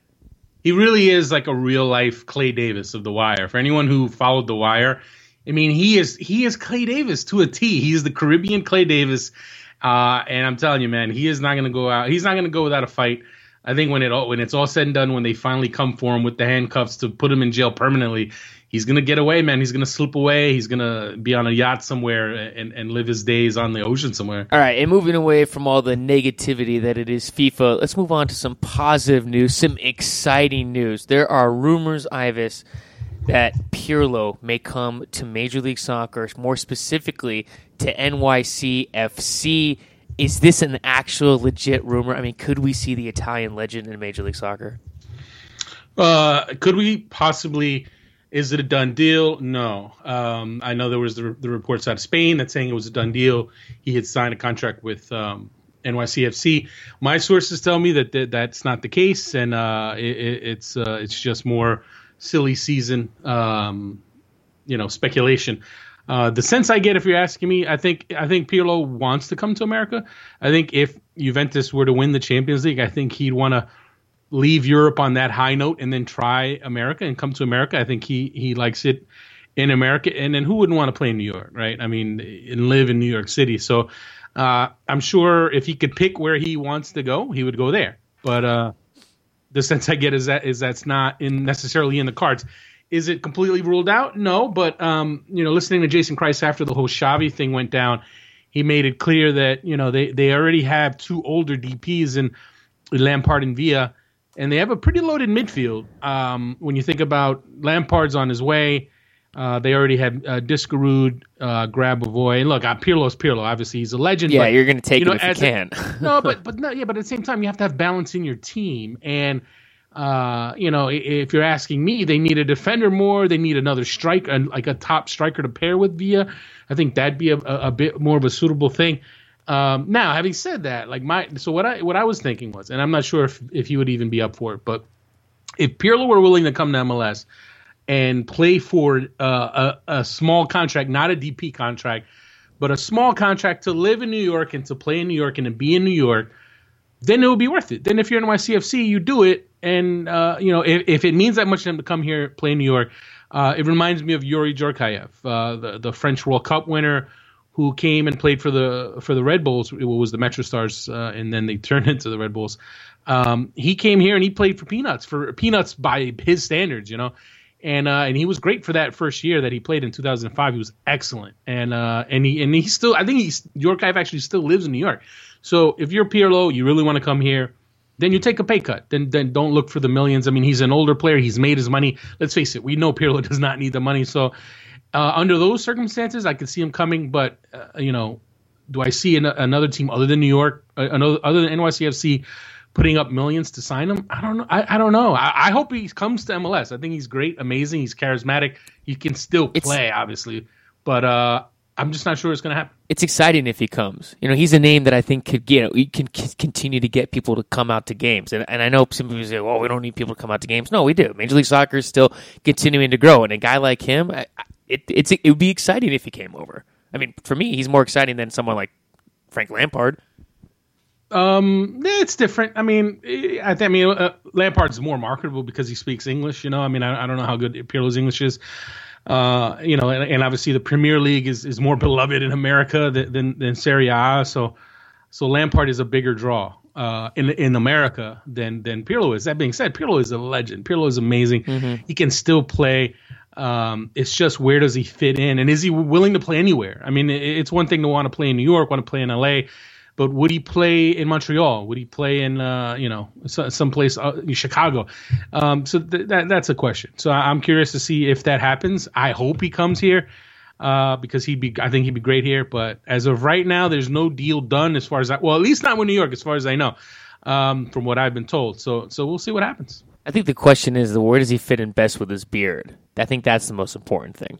He really is like a real life Clay Davis of The Wire. For anyone who followed The Wire, I mean, he is he is Clay Davis to a T. He's the Caribbean Clay Davis, uh, and I'm telling you, man, he is not going to go out. He's not going to go without a fight. I think when it all, when it's all said and done, when they finally come for him with the handcuffs to put him in jail permanently, he's gonna get away, man. He's gonna slip away. He's gonna be on a yacht somewhere and, and live his days on the ocean somewhere. All right, and moving away from all the negativity that it is FIFA, let's move on to some positive news, some exciting news. There are rumors, Ives, that Pirlo may come to Major League Soccer, more specifically to NYCFC. Is this an actual legit rumor? I mean, could we see the Italian legend in Major League Soccer? Uh, could we possibly? Is it a done deal? No. Um, I know there was the, the, reports out of Spain that saying it was a done deal. He had signed a contract with um, NYCFC. My sources tell me that, that that's not the case, and uh, it, it's uh, it's just more silly season, um, you know, speculation. Uh, the sense I get, if you're asking me, I think I think Pirlo wants to come to America. I think if Juventus were to win the Champions League, I think he'd want to leave Europe on that high note and then try America and come to America. I think he he likes it in America, and then who wouldn't want to play in New York, right? I mean, and live in New York City. So uh, I'm sure if he could pick where he wants to go, he would go there. But uh, the sense I get is that is that's not in necessarily in the cards. Is it completely ruled out? No, but um, you know, listening to Jason Kreis after the whole Xavi thing went down, he made it clear that you know they they already have two older DPS in Lampard and Villa, and they have a pretty loaded midfield. Um, when you think about Lampard's on his way, uh, they already had uh, Diskerud, uh, Grabavoy, and look, uh, Pirlo's Pirlo. Obviously, he's a legend. Yeah, but, you're going to take you know, him if you can. A, <laughs> no, but <laughs> but no, yeah, but at the same time, you have to have balance in your team and uh, you know, if you're asking me, they need a defender more. They need another striker, like a top striker to pair with Villa. I think that'd be a, a, a bit more of a suitable thing. Um, now, having said that, like my, so what I what I was thinking was, and I'm not sure if if he would even be up for it, but if Pirlo were willing to come to MLS and play for uh, a, a small contract, not a DP contract, but a small contract to live in New York and to play in New York and to be in New York, then it would be worth it. Then if you're in NYCFC, you do it and uh, you know, if, if, it means that much to him to come here play in New York, uh, it reminds me of Youri Djorkaeff, uh, the the French World Cup winner, who came and played for the for the Red Bulls. It was the Metro Stars, uh, and then they <laughs> turned into the Red Bulls. Um, he came here and he played for peanuts for peanuts by his standards, you know. And uh, and he was great for that first year that he played in 2005. He was excellent, and uh, and he and he still I think he's Djorkaeff actually still lives in New York. So if you're Pirlo, you really want to come here then you take a pay cut. Then then don't look for the millions. I mean, he's an older player. He's made his money. Let's face it. We know Pirlo <laughs> does not need the money. So uh, under those circumstances, I could see him coming. But uh, you know, do I see an, another team other than New York, uh, another other than NYCFC? Putting up millions to sign him, I don't know. I, I don't know. I, I, hope he comes to MLS. I think he's great, amazing. He's charismatic. He can still play, it's, obviously, but uh, I'm just not sure it's going to happen. It's exciting if he comes. You know, he's a name that I think could you know he can c- continue to get people to come out to games. And and I know some people say, "Well, we don't need people to come out to games." No, we do. Major League Soccer is still continuing to grow, and a guy like him, it it's it would be exciting if he came over. I mean, for me, he's more exciting than someone like Frank Lampard. Um, it's different. I mean, I, I mean, uh, Lampard's more marketable because he speaks English. You know, I mean, I, I don't know how good Pirlo's English is. Uh, you know, and, and, obviously the Premier League is, is more beloved in America than, than, than Serie A. So, so Lampard is a bigger draw uh, in in America than than Pirlo is. That being said, Pirlo is a legend. Pirlo is amazing. Mm-hmm. He can still play. Um, it's just where does he fit in, and is he willing to play anywhere? I mean, it's one thing to want to play in New York, want to play in LA, but would he play in Montreal? Would he play in uh, you know someplace uh, in Chicago? Um, so th- that that's a question. So I'm curious to see if that happens. I hope he comes here uh, because he'd be. I think he'd be great here. But as of right now, there's no deal done as far as that. Well, at least not with New York, as far as I know, um, from what I've been told. So so we'll see what happens. I think the question is, where does he fit in best with his beard? I think that's the most important thing.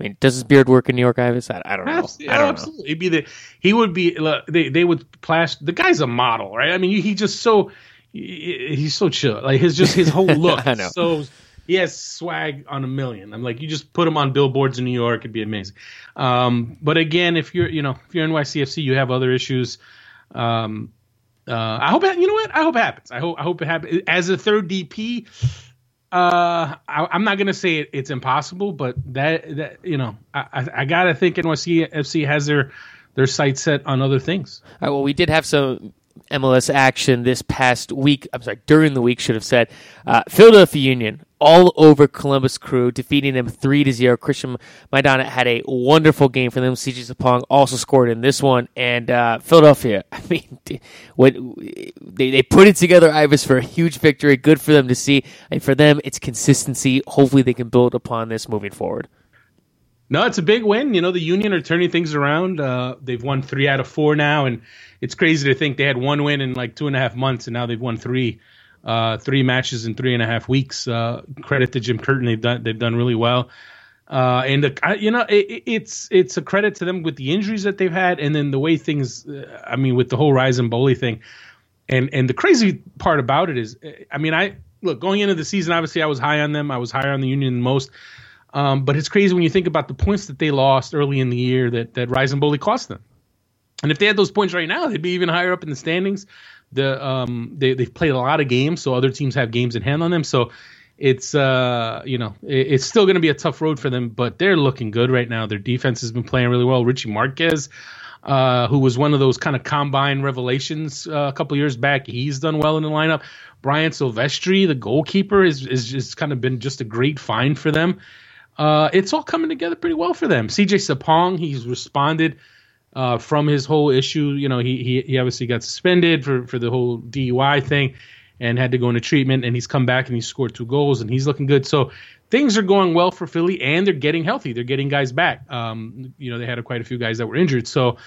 I mean, does his beard work in New York, Ives? I, I don't know. Absolutely. I don't Absolutely. He'd be the, he would be, look, they, they would plaster, the guy's a model, right? I mean, he just so, he's so chill. Like his, just his whole <laughs> look. I know. So, he has swag on a million. I'm like, you just put him on billboards in New York, it'd be amazing. Um, but again, if you're, you know, if you're NYCFC, you have other issues. Um, uh, I hope, you know what? I hope it happens. I hope, I hope it happens. As a third DP, uh, I, am not gonna say it, it's impossible, but that that you know, I, I, I gotta think NYCFC has their their sight set on other things. All right, well, we did have some MLS action this past week. I'm sorry, during the week, should have said. Uh, Philadelphia Union all over Columbus Crew, defeating them three to zero. Cristian Maidana had a wonderful game for them. CJ Sapong also scored in this one, and uh, Philadelphia. <laughs> I mean, when they they put it together, Ives for a huge victory. Good for them to see, and for them, it's consistency. Hopefully, they can build upon this moving forward. No, it's a big win. You know, the Union are turning things around. Uh, they've won three out of four now, and it's crazy to think they had one win in like two and a half months, and now they've won three, uh, three matches in three and a half weeks. Uh, credit to Jim Curtin; they've done they've done really well. Uh, and the, you know, it, it's it's a credit to them with the injuries that they've had, and then the way things. Uh, I mean, with the whole Rais M'Bolhi thing, and and the crazy part about it is, I mean, I look going into the season. Obviously, I was high on them. I was higher on the Union than most. Um, but it's crazy when you think about the points that they lost early in the year that that Rais M'Bolhi cost them. And if they had those points right now, they'd be even higher up in the standings. The um they they've played a lot of games, so other teams have games in hand on them. So it's uh you know it, it's still going to be a tough road for them, but they're looking good right now. Their defense has been playing really well. Richie Marquez. Uh, who was one of those kind of combine revelations uh, a couple years back. He's done well in the lineup. Brian Sylvestre, the goalkeeper, is is just kind of been just a great find for them uh, it's all coming together pretty well for them. CJ Sapong, he's responded uh, from his whole issue. You know, he, he, he obviously got suspended for for the whole DUI thing and had to go into treatment. And he's come back and he scored two goals and he's looking good. So things are going well for Philly and they're getting healthy. They're getting guys back. Um, you know, they had a, quite a few guys that were injured. So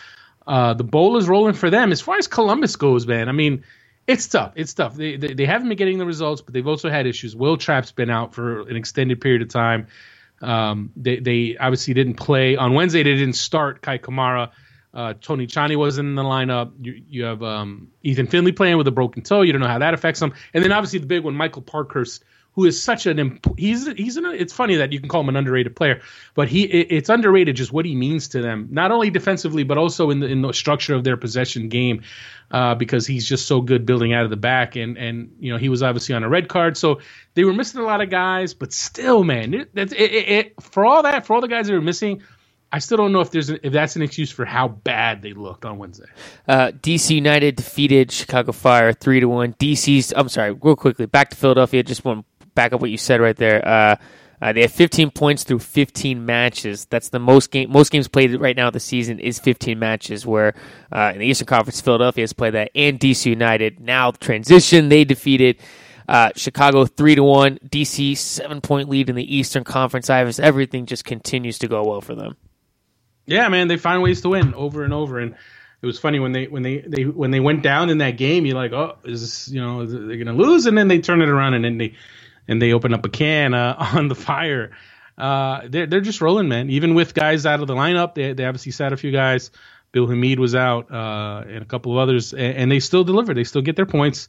uh, the bowl is rolling for them. As far as Columbus goes, man, I mean. It's tough. It's tough. They, they, they haven't been getting the results, but they've also had issues. Wil Trapp's been out for an extended period of time. Um, they, they obviously didn't play on Wednesday. They didn't start Kei Kamara. Uh, Tony Tchani wasn't in the lineup. You, you have um, Ethan Finlay playing with a broken toe. You don't know how that affects him. And then obviously the big one, Michael Parkhurst, who is such an imp- he's he's an, it's funny that you can call him an underrated player, but he it, it's underrated just what he means to them, not only defensively but also in the in the structure of their possession game, uh, because he's just so good building out of the back, and and you know he was obviously on a red card, so they were missing a lot of guys, but still, man, it, it, it, for all that, for all the guys that were missing. I still don't know if there's if that's an excuse for how bad they looked on Wednesday. Uh, DC United defeated Chicago Fire three to one. DC's I'm sorry, real quickly back to Philadelphia. Just one back up what you said right there. Uh, uh, they have 15 points through 15 matches. That's the most game. Most games played right now this season is 15 matches. Where uh, in the Eastern Conference, Philadelphia has played that, and DC United now transition. They defeated uh, Chicago three to one. DC seven point lead in the Eastern Conference. Ives, everything just continues to go well for them. Yeah, man, they find ways to win over and over. And it was funny when they when they, they when they went down in that game. You're like, oh, is this you know they're gonna lose? And then they turn it around and then they and they open up a can uh, <laughs> on the fire. Uh, they're they're just rolling, man. Even with guys out of the lineup, they they obviously sat a few guys. Bill Hamid was out, uh, and a couple of others, and, and, they still deliver. They still get their points.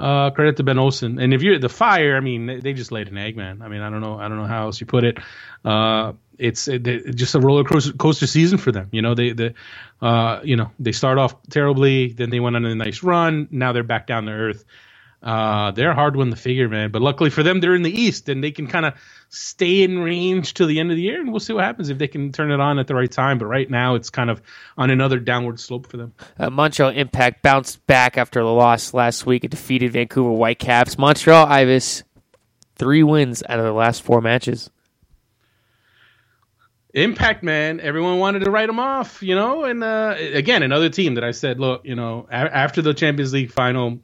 Uh, credit to Ben Olsen. And if you're the fire, I mean, they just laid an egg, man. I mean, I don't know, I don't know how else you put it. Uh, it's it, it, just a roller coaster season for them. You know, they the, uh, you know, they start off terribly, then they went on a nice run. Now they're back down to earth. Uh, they're a hard one to figure, man. But luckily for them, they're in the East and they can kind of stay in range till the end of the year, and we'll see what happens if they can turn it on at the right time. But right now, it's kind of on another downward slope for them. Uh, Montreal Impact bounced back after the loss last week and defeated Vancouver Whitecaps. Montreal Ives three wins out of the last four matches. Impact man, everyone wanted to write them off, you know. And uh, again, another team that I said, look, you know, a- after the Champions League final,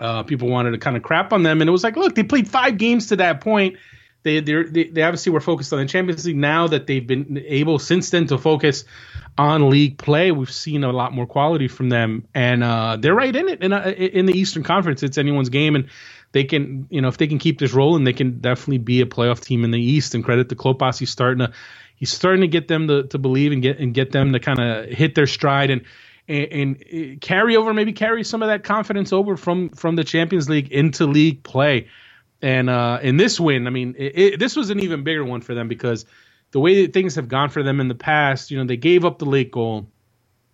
uh, people wanted to kind of crap on them, and it was like, look, they played five games to that point. They they they obviously were focused on the Champions League. Now that they've been able since then to focus on league play, we've seen a lot more quality from them, and uh, they're right in it in, uh, in the Eastern Conference. It's anyone's game, and they can, you know, if they can keep this rolling, they can definitely be a playoff team in the East. And credit to Klopas, he's starting to he's starting to get them to, to believe and get and get them to kind of hit their stride and, and, and carry over, maybe carry some of that confidence over from from the Champions League into league play. And uh, in this win, I mean, it, it, this was an even bigger one for them because the way that things have gone for them in the past, you know, they gave up the late goal.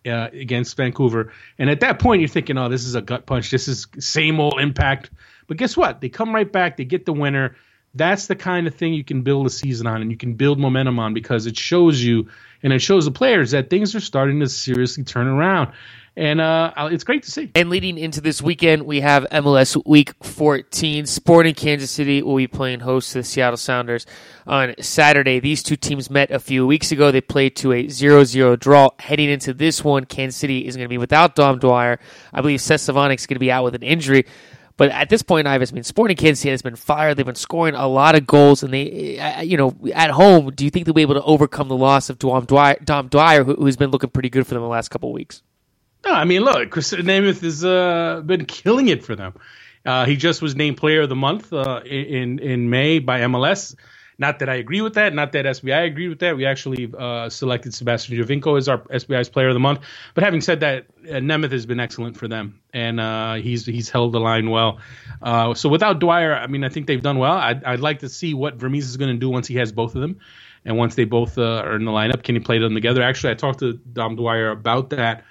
Uh, against Vancouver, and at that point you're thinking, "Oh, this is a gut punch. This is same old impact." But guess what? They come right back. They get the winner that's the kind of thing you can build a season on and you can build momentum on because it shows you and it shows the players that things are starting to seriously turn around. And uh, it's great to see. And leading into this weekend, we have MLS Week 14. Sporting Kansas City will be playing host to the Seattle Sounders on Saturday. These two teams met a few weeks ago. They played to a 0 0 draw. Heading into this one, Kansas City is going to be without Dom Dwyer. I believe Seth Sinovic is going to be out with an injury. But at this point, I've been Sporting Kansas has been fired. They've been scoring a lot of goals, and they, you know, at home, do you think they'll be able to overcome the loss of Dom Dwyer, Dom Dwyer who, has been looking pretty good for them the last couple of weeks? No, I mean, look, Chris Nemeth has uh, been killing it for them. Uh, he just was named Player of the Month uh, in in May by MLS. Not that I agree with that. Not that SBI agreed with that. We actually uh, selected Sebastian Giovinco as our SBI's Player of the Month. But having said that, uh, Nemeth has been excellent for them, and uh, he's he's held the line well. Uh, so without Dwyer, I mean, I think they've done well. I'd, I'd like to see what Vermes is going to do once he has both of them, and once they both uh, are in the lineup, can he play them together? Actually, I talked to Dom Dwyer about that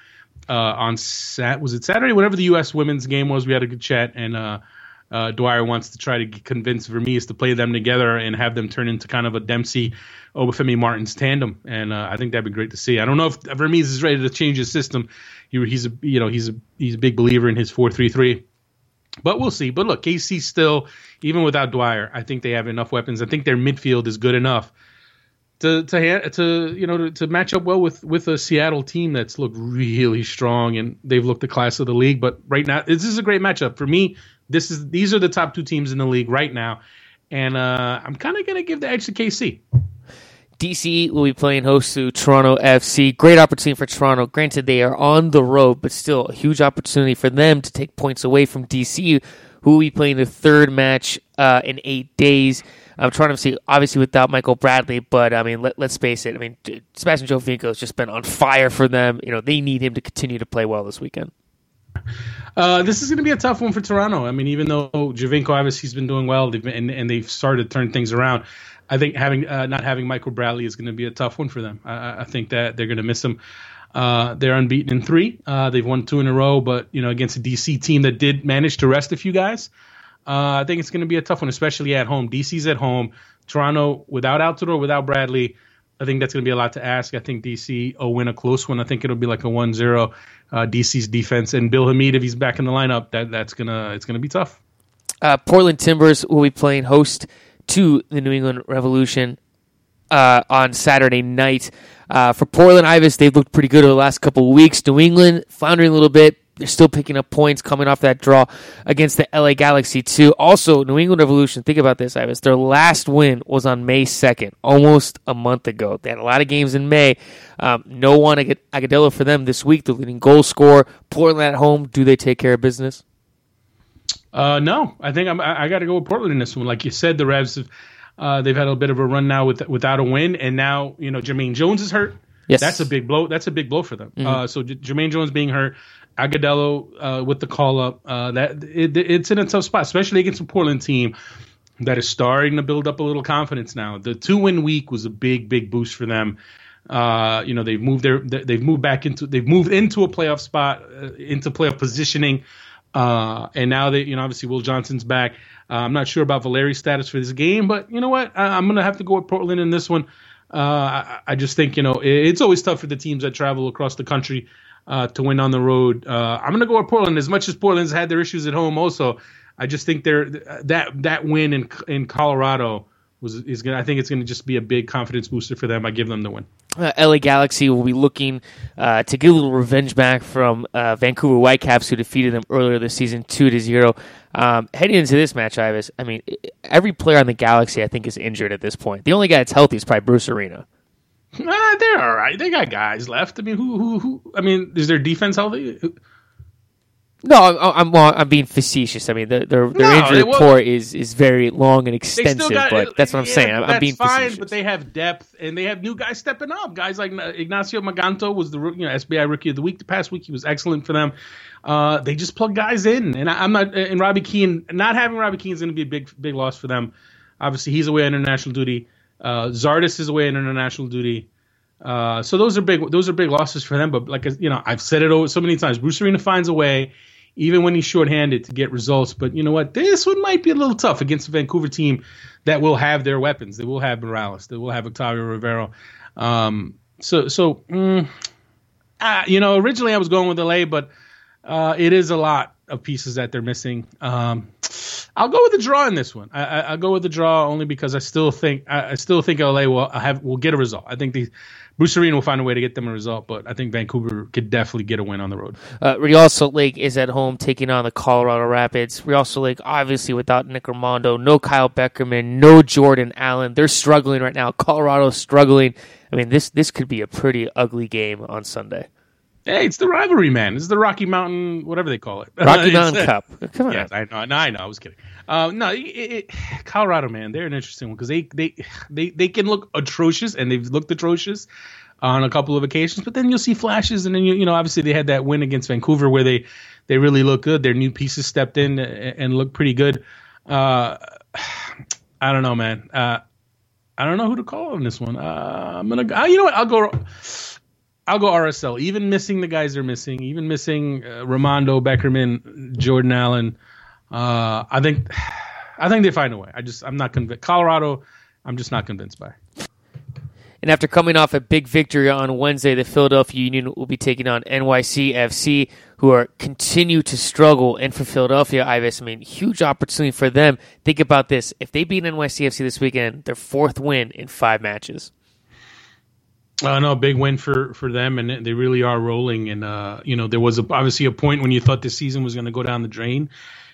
uh, on Sat. Was it Saturday? Whatever the U.S. women's game was, we had a good chat, and uh, Dwyer wants to try to convince Vermes to play them together and have them turn into kind of a Dempsey, Obafemi Martins tandem, and uh, I think that'd be great to see. I don't know if Vermes is ready to change his system. He, he's a you know he's a he's a big believer in his four three three, but we'll see. But look, KC still even without Dwyer, I think they have enough weapons. I think their midfield is good enough to to to you know to, to, match up well with with a Seattle team that's looked really strong and they've looked the class of the league. But right now, this is a great matchup for me. This is these are the top two teams in the league right now, and uh, I'm kind of gonna give the edge to KC. DC will be playing host to Toronto FC. Great opportunity for Toronto. Granted, they are on the road, but still a huge opportunity for them to take points away from DC, who will be playing the third match uh, in eight days. I'm trying to see, obviously, without Michael Bradley, but I mean, let, us face it. I mean, Sebastian Giovinco has just been on fire for them. You know, they need him to continue to play well this weekend. Uh, this is going to be a tough one for Toronto. I mean, even though Giovinco obviously has been doing well, they've been, and, and they've started to turn things around. I think having uh, not having Michael Bradley is going to be a tough one for them. I, I think that they're going to miss him. Uh, they're unbeaten in three. Uh, they've won two in a row, but you know against a DC team that did manage to rest a few guys. Uh, I think it's going to be a tough one, especially at home. DC's at home. Toronto without Altidore, without Bradley. I think that's going to be a lot to ask. I think DC will win a close one. I think it'll be like a 1-0 uh, DC's defense and Bill Hamid if he's back in the lineup. That that's gonna it's gonna be tough. Uh, Portland Timbers will be playing host to the New England Revolution uh, on Saturday night. Uh, for Portland Ives, they've looked pretty good over the last couple of weeks. New England floundering a little bit they're still picking up points coming off that draw against the LA Galaxy too. Also, New England Revolution. Think about this, Ives. Their last win was on May second, almost a month ago. They had a lot of games in May. Um, no one Agudelo for them this week. The leading goal scorer. Portland at home. Do they take care of business? Uh, no, I think I'm, I, I got to go with Portland in this one. Like you said, the Revs have uh, they've had a bit of a run now with, without a win, and now you know Jermaine Jones is hurt. Yes, that's a big blow. That's a big blow for them. Mm-hmm. Uh, so J- Jermaine Jones being hurt, Agudelo uh, with the call up. Uh, that it, it's in a tough spot, especially against a Portland team that is starting to build up a little confidence now. The two win week was a big, big boost for them. Uh, you know, they've moved their they've moved back into they've moved into a playoff spot, uh, into playoff positioning, uh, and now they you know obviously Will Johnson's back. Uh, I'm not sure about Valeri's status for this game, but you know what? I, am gonna have to go with Portland in this one. I, I, just think you know it, it's always tough for the teams that travel across the country uh, to win on the road. Uh, I'm going to go with Portland. As much as Portland's had their issues at home, also, I just think they're that that win in in Colorado was is gonna. I think it's gonna just be a big confidence booster for them. I give them the win. Uh, LA Galaxy will be looking uh, to get a little revenge back from uh, Vancouver Whitecaps, who defeated them earlier this season, two to zero. Um, heading into this match, Ives, I mean, every player on the Galaxy, I think, is injured at this point. The only guy that's healthy is probably Bruce Arena. Ah, they're all right. They got guys left. I mean, who, who, who? I mean, is their defense healthy? No, I'm I'm, I'm being facetious. I mean, their their, their No, injury report is, is very long and extensive, got, but that's what I'm yeah, saying. I'm, I'm being fine, facetious. but they have depth and they have new guys stepping up. Guys like Ignacio Maganto was the you know SBI Rookie of the Week the past week. He was excellent for them. Uh, they just plug guys in, and I, I'm not. And Robbie Keane, not having Robbie Keane is going to be a big big loss for them. Obviously, he's away on international duty. Uh, Zardes is away on international duty. Uh, so those are big those are big losses for them. But like you know, I've said it over so many times. Bruce Arena finds a way, even when he's shorthanded, to get results. But you know what? This one might be a little tough against a Vancouver team that will have their weapons. They will have Morales. They will have Octavio Rivero. Um, so so mm, uh, you know, originally I was going with LA, but uh, it is a lot of pieces that they're missing. Um, I'll go with the draw in this one. I, I, I'll go with the draw only because I still think I, I still think LA will have will get a result. I think the Bruce Arena will find a way to get them a result, but I think Vancouver could definitely get a win on the road. Uh, Real Salt Lake is at home taking on the Colorado Rapids. Real Salt Lake, obviously, without Nick Rimando, no Kyle Beckerman, no Jordan Allen. They're struggling right now. Colorado's struggling. I mean, this this could be a pretty ugly game on Sunday. Hey, it's the rivalry, man. It's the Rocky Mountain, whatever they call it, <laughs> Rocky Mountain uh, Cup. <laughs> Come on. Yes, I know. No, I know. I was kidding. Uh, no, it, it, Colorado, man, they're an interesting one because they, they they they can look atrocious, and they've looked atrocious on a couple of occasions. But then you'll see flashes, and then you you know obviously they had that win against Vancouver where they they really look good. Their new pieces stepped in and, and looked pretty good. Uh, I don't know, man. Uh, I don't know who to call on this one. Uh, I'm gonna. Uh, you know what? I'll go. I'll go RSL. Even missing the guys they're missing, even missing uh, Rimando, Beckerman, Jordan Allen. Uh, I think, I think they find a way. I just, I'm not convinced. Colorado, I'm just not convinced by. And after coming off a big victory on Wednesday, the Philadelphia Union will be taking on NYCFC, who are continue to struggle. And for Philadelphia, Ives, I mean, huge opportunity for them. Think about this: if they beat NYCFC this weekend, their fourth win in five matches. Uh, no, big win for for them, and they really are rolling. And uh, you know, there was a, obviously a point when you thought this season was going to go down the drain.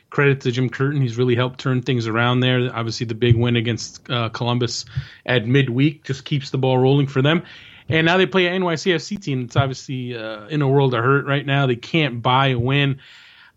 Credit to Jim Curtin; he's really helped turn things around there. Obviously, the big win against uh, Columbus at midweek just keeps the ball rolling for them. And now they play an NYCFC team that's obviously uh, in a world of hurt right now. They can't buy a win.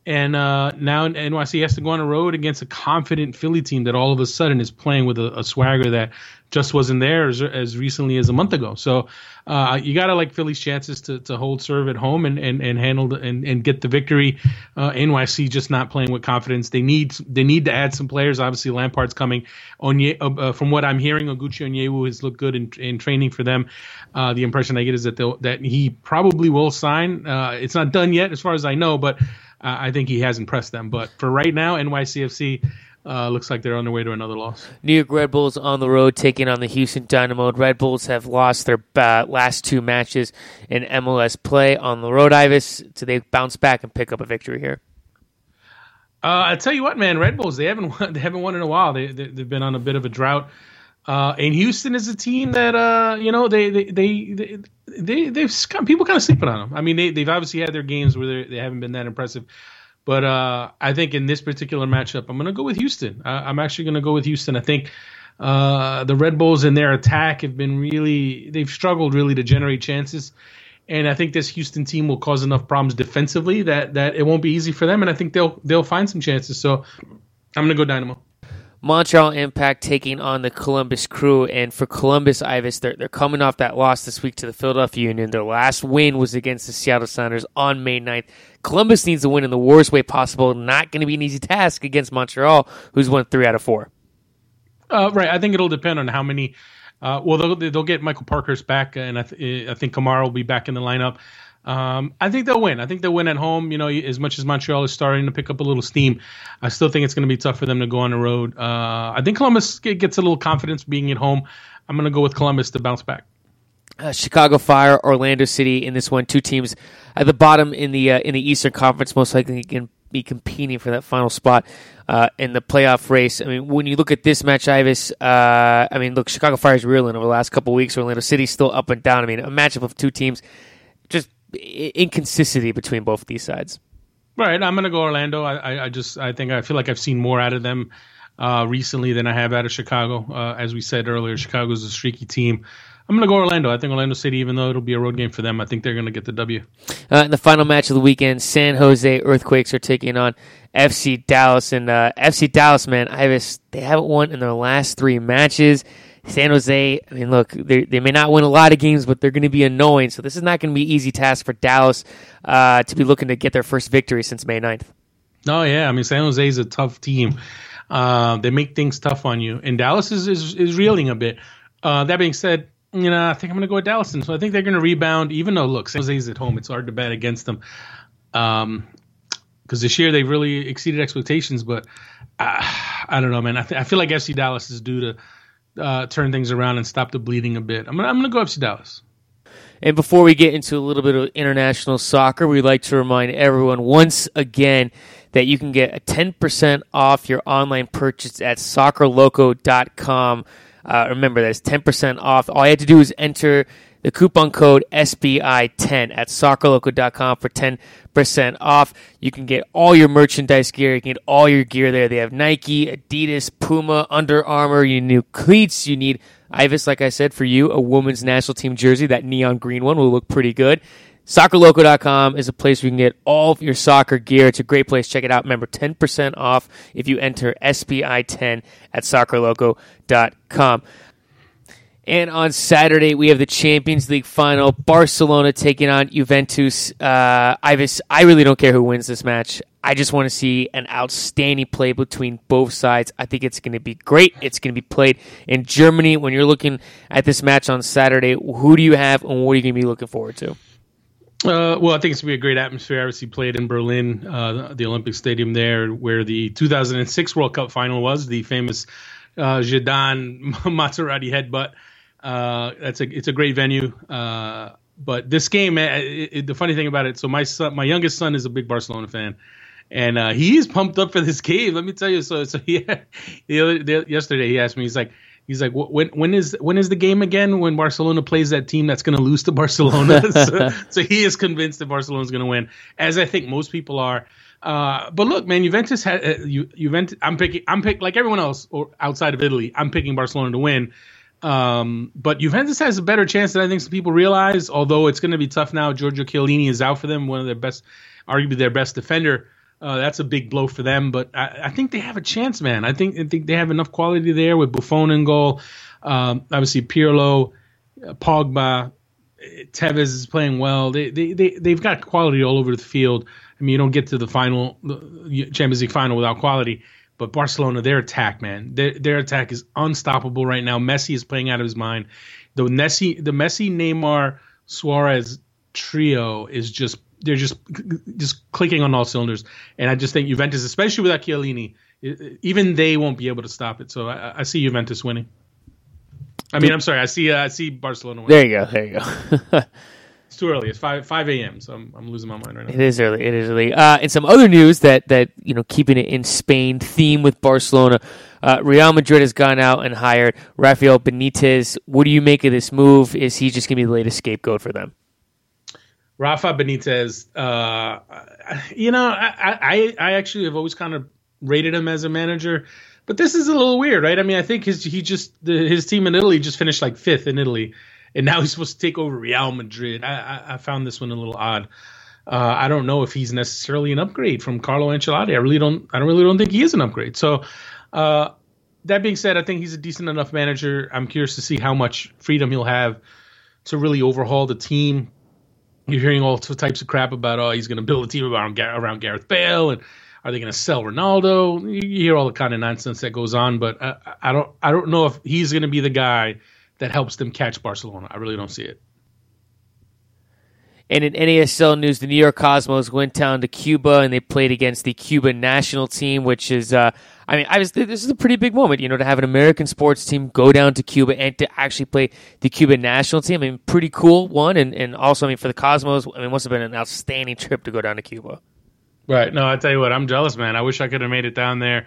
And uh, now NYC has to go on the road against a confident Philly team that all of a sudden is playing with a, a swagger that just wasn't there as, as recently as a month ago. So uh, you got to like Philly's chances to, to hold serve at home and, and, and handle the, and, and get the victory. Uh, NYC just not playing with confidence. They need they need to add some players. Obviously, Lampard's coming. Onye, uh, from what I'm hearing, Oguchi Onyewu has looked good in, in training for them. Uh, the impression I get is that that he probably will sign. Uh, it's not done yet, as far as I know, but uh, I think he has impressed them. But for right now, NYCFC uh, looks like they're on their way to another loss. New York Red Bulls on the road taking on the Houston Dynamo. Red Bulls have lost their uh, last two matches in MLS play on the road. Ives, do they bounce back and pick up a victory here? Uh, I tell you what, man, Red Bulls they haven't <laughs> won, they haven't won in a while. They, they have been on a bit of a drought. Uh, and Houston is a team that uh, you know they they they they, they they've kind of, people kind of sleeping on them. I mean, they they've obviously had their games where they haven't been that impressive. But uh, I think in this particular matchup, I'm going to go with Houston. I, I'm actually going to go with Houston. I think uh, the Red Bulls in their attack have been really they've struggled really to generate chances, and I think this Houston team will cause enough problems defensively that that it won't be easy for them. And I think they'll they'll find some chances. So I'm going to go Dynamo. Montreal Impact taking on the Columbus Crew, and for Columbus, Ives, they're, they're coming off that loss this week to the Philadelphia Union. Their last win was against the Seattle Sounders on May 9th. Columbus needs to win in the worst way possible. Not going to be an easy task against Montreal, who's won three out of four. Uh, right. I think it'll depend on how many. Uh, well, they'll they'll get Michael Parkhurst back, and I, th- I think Kamara will be back in the lineup. Um, I think they'll win. I think they'll win at home. You know, as much as Montreal is starting to pick up a little steam, I still think it's going to be tough for them to go on the road. Uh, I think Columbus gets a little confidence being at home. I'm going to go with Columbus to bounce back. Uh, Chicago Fire, Orlando City in this one, two teams at the bottom in the uh, in the Eastern Conference, most likely can be competing for that final spot uh, in the playoff race. I mean, when you look at this match, Ives, uh, I mean, look, Chicago Fire's reeling over the last couple weeks. Orlando City's still up and down. I mean, a matchup of two teams, just inconsistency between both of these sides. Right, I'm gonna go Orlando. I, I, just I think I feel like I've seen more out of them uh, recently than I have out of Chicago. Uh, as we said earlier, Chicago's a streaky team. I'm going to go Orlando. I think Orlando City, even though it'll be a road game for them, I think they're going to get the W. Uh, in the final match of the weekend, San Jose Earthquakes are taking on FC Dallas. And uh, FC Dallas, man, I Ives, they haven't won in their last three matches. San Jose, I mean, look, they may not win a lot of games, but they're going to be annoying. So this is not going to be easy task for Dallas uh, to be looking to get their first victory since May 9th. Oh, yeah. I mean, San Jose is a tough team. Uh, they make things tough on you. And Dallas is, is, is reeling a bit. Uh, that being said, you know, I think I'm going to go with Dallas. And so I think they're going to rebound, even though, look, San Jose's at home. It's hard to bet against them. Um, because this year they've really exceeded expectations, but uh, I don't know, man. I, th- I feel like FC Dallas is due to uh, turn things around and stop the bleeding a bit. I'm gonna, I'm gonna go FC Dallas. And before we get into a little bit of international soccer, we'd like to remind everyone once again that you can get a 10% off your online purchase at soccerloco.com. Uh, remember, that's 10% off. All you have to do is enter the coupon code SBI10 at soccerloco.com for 10% off. You can get all your merchandise gear. You can get all your gear there. They have Nike, Adidas, Puma, Under Armour. You need new cleats. You need Ives, like I said, for you, a women's national team jersey. That neon green one will look pretty good. SoccerLoco.com is a place where you can get all of your soccer gear. It's a great place. Check it out. Remember, 10% off if you enter SBI10 at SoccerLoco.com. And on Saturday, we have the Champions League final. Barcelona taking on Juventus. Uh, Ives, I really don't care who wins this match. I just want to see an outstanding play between both sides. I think it's going to be great. It's going to be played in Germany. When you're looking at this match on Saturday, who do you have and what are you going to be looking forward to? Uh, well, I think it's going to be a great atmosphere. Obviously, played in Berlin, uh, the Olympic Stadium there, where the 2006 World Cup final was, the famous uh, Zidane <laughs> Materazzi headbutt. Uh, that's a it's a great venue. Uh, but this game, it, it, the funny thing about it, so my son, my youngest son is a big Barcelona fan, and uh, pumped up for this game. Let me tell you. So so <laughs> he, the other, the, yesterday he asked me, he's like. He's like, when when is when is the game again? When Barcelona plays that team that's going to lose to Barcelona? <laughs> so, so, he is convinced that Barcelona's going to win, as I think most people are. Uh, but look, man, Juventus had uh, Juventus. I'm picking. I'm pick like everyone else or outside of Italy. I'm picking Barcelona to win. Um, but Juventus has a better chance than I think some people realize. Although it's going to be tough now. Giorgio Chiellini is out for them, one of their best, arguably their best defender. Uh, that's a big blow for them. But I, I, think they have a chance, man. I think I think they have enough quality there with Buffon in goal. Um, obviously Pirlo, uh, Pogba, Tevez is playing well. They they they they've got quality all over the field. I mean, you don't get to the final, the Champions League final without quality. But Barcelona, their attack, man, their their attack is unstoppable right now. Messi is playing out of his mind. The Messi, the Messi, Neymar, Suarez trio is just they're just just clicking on all cylinders. And I just think Juventus, especially without Chiellini, even they won't be able to stop it. So I, I see Juventus winning. I mean, I'm sorry, I see uh, I see Barcelona winning. There you go. There you go. <laughs> It's too early. It's five five a.m. So I'm, I'm losing my mind right now. It is early. It is early. Uh, and some other news that that you know, keeping it in Spain theme with Barcelona, uh, Real Madrid has gone out and hired Rafael Benitez. What do you make of this move? Is he just going to be the latest scapegoat for them? Rafa Benitez, uh, you know, I, I I actually have always kind of rated him as a manager, but this is a little weird, right? I mean, I think his he just the, his team in Italy just finished like fifth in Italy and now he's supposed to take over Real Madrid. I, I, I found this one a little odd. Uh, I don't know if he's necessarily an upgrade from Carlo Ancelotti. I really don't. I don't really don't think he is an upgrade. So, uh, that being said, I think he's a decent enough manager. I'm curious to see how much freedom he'll have to really overhaul the team. You're hearing all types of crap about oh he's going to build a team around around Gareth Bale and are they going to sell Ronaldo? You hear all the kind of nonsense that goes on, but I, I don't I don't know if he's going to be the guy that helps them catch Barcelona. I really don't see it. And in NASL news, the New York Cosmos went down to Cuba and they played against the Cuban national team, which is, uh, I mean, I was this is a pretty big moment, you know, to have an American sports team go down to Cuba and to actually play the Cuban national team. I mean, pretty cool one, and and also, I mean, for the Cosmos, I mean, it must have been an outstanding trip to go down to Cuba. Right. No, I tell you what, I'm jealous, man. I wish I could have made it down there.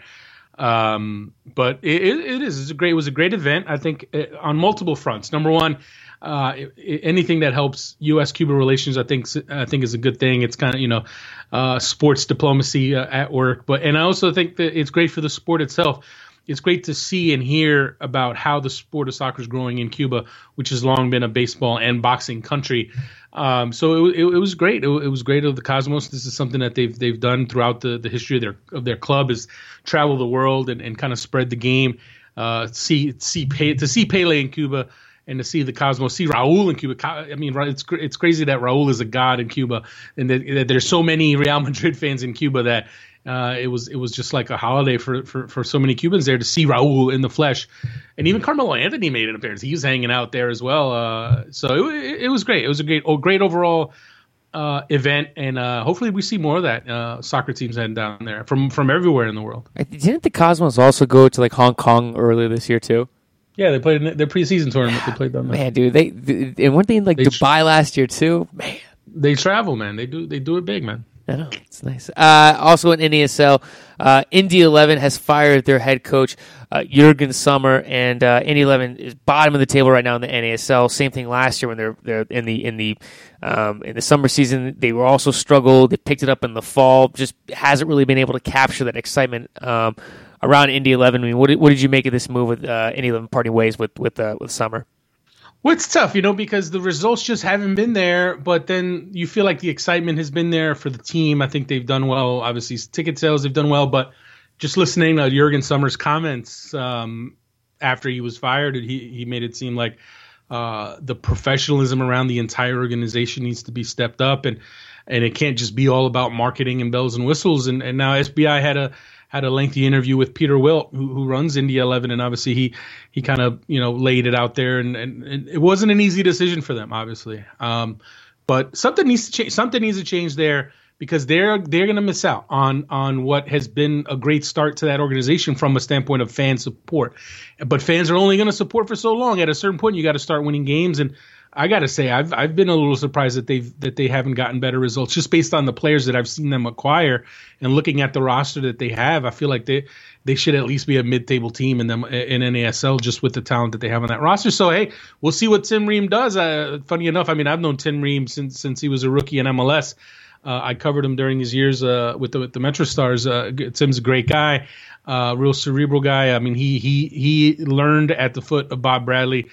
Um, but it, it, it is. A great. It was a great event. I think uh, on multiple fronts. Number one, uh, anything that helps U.S. Cuba relations, I think, I think is a good thing. It's kind of you know, uh, sports diplomacy uh, at work. But and I also think that it's great for the sport itself. It's great to see and hear about how the sport of soccer is growing in Cuba, which has long been a baseball and boxing country. Um, so it, it, it, was great. It, it, was great of the Cosmos. This is something that they've they've done throughout the, the history of their of their club is travel the world and, and kind of spread the game. Uh, see see to see Pele in Cuba and to see the Cosmos, see Raul in Cuba. I mean, it's it's crazy that Raul is a god in Cuba, and that, that there's so many Real Madrid fans in Cuba that uh, it was it was just like a holiday for, for, for so many Cubans there to see Raul in the flesh, and even Carmelo Anthony made an appearance. He was hanging out there as well. Uh, so it, it, was great. It was a great oh, great overall uh, event, and uh, hopefully we see more of that uh, soccer teams heading down there from from everywhere in the world. Didn't the Cosmos also go to like Hong Kong earlier this year too? Yeah, they played in their preseason tournament. They played down there. Man, dude, they, they and weren't they in like they Dubai last year too? Man, they travel, man. They do they do it big, man. I know it's nice. Uh, also in NASL, uh, Indy Eleven has fired their head coach uh, Jurgen Sommer, and uh, Indy Eleven is bottom of the table right now in the NASL. Same thing last year when they're they're in the in the um, in the summer season. They were also struggled. They picked it up in the fall. Just hasn't really been able to capture that excitement. Um, around Indy Eleven, I mean, what did, what did you make of this move with uh, Indy Eleven parting ways with with uh, with Sommer? Well, it's tough, you know, because the results just haven't been there. But then you feel like the excitement has been there for the team. I think they've done well. Obviously, ticket sales have done well. But just listening to Jurgen Sommer's comments um, after he was fired, he he made it seem like uh, the professionalism around the entire organization needs to be stepped up, and and it can't just be all about marketing and bells and whistles. And and now SBI had a had a lengthy interview with Peter Wilt, who, who runs Indy 11, and obviously he he kind of you know laid it out there, and, and, and, it wasn't an easy decision for them, obviously. Um, but something needs to change. Something needs to change there because they're they're going to miss out on on what has been a great start to that organization from a standpoint of fan support. But fans are only going to support for so long. At a certain point, you got to start winning games and I got to say, I've I've been a little surprised that they've that they haven't gotten better results just based on the players that I've seen them acquire and looking at the roster that they have. I feel like they they should at least be a mid-table team in them in NASL just with the talent that they have on that roster. So hey, we'll see what Tim Regan does. Uh, funny enough, I mean I've known Tim Regan since since he was a rookie in MLS. Uh, I covered him during his years uh, with the with the Metro Stars. Uh, Tim's a great guy, uh, real cerebral guy. I mean he he he learned at the foot of Bob Bradley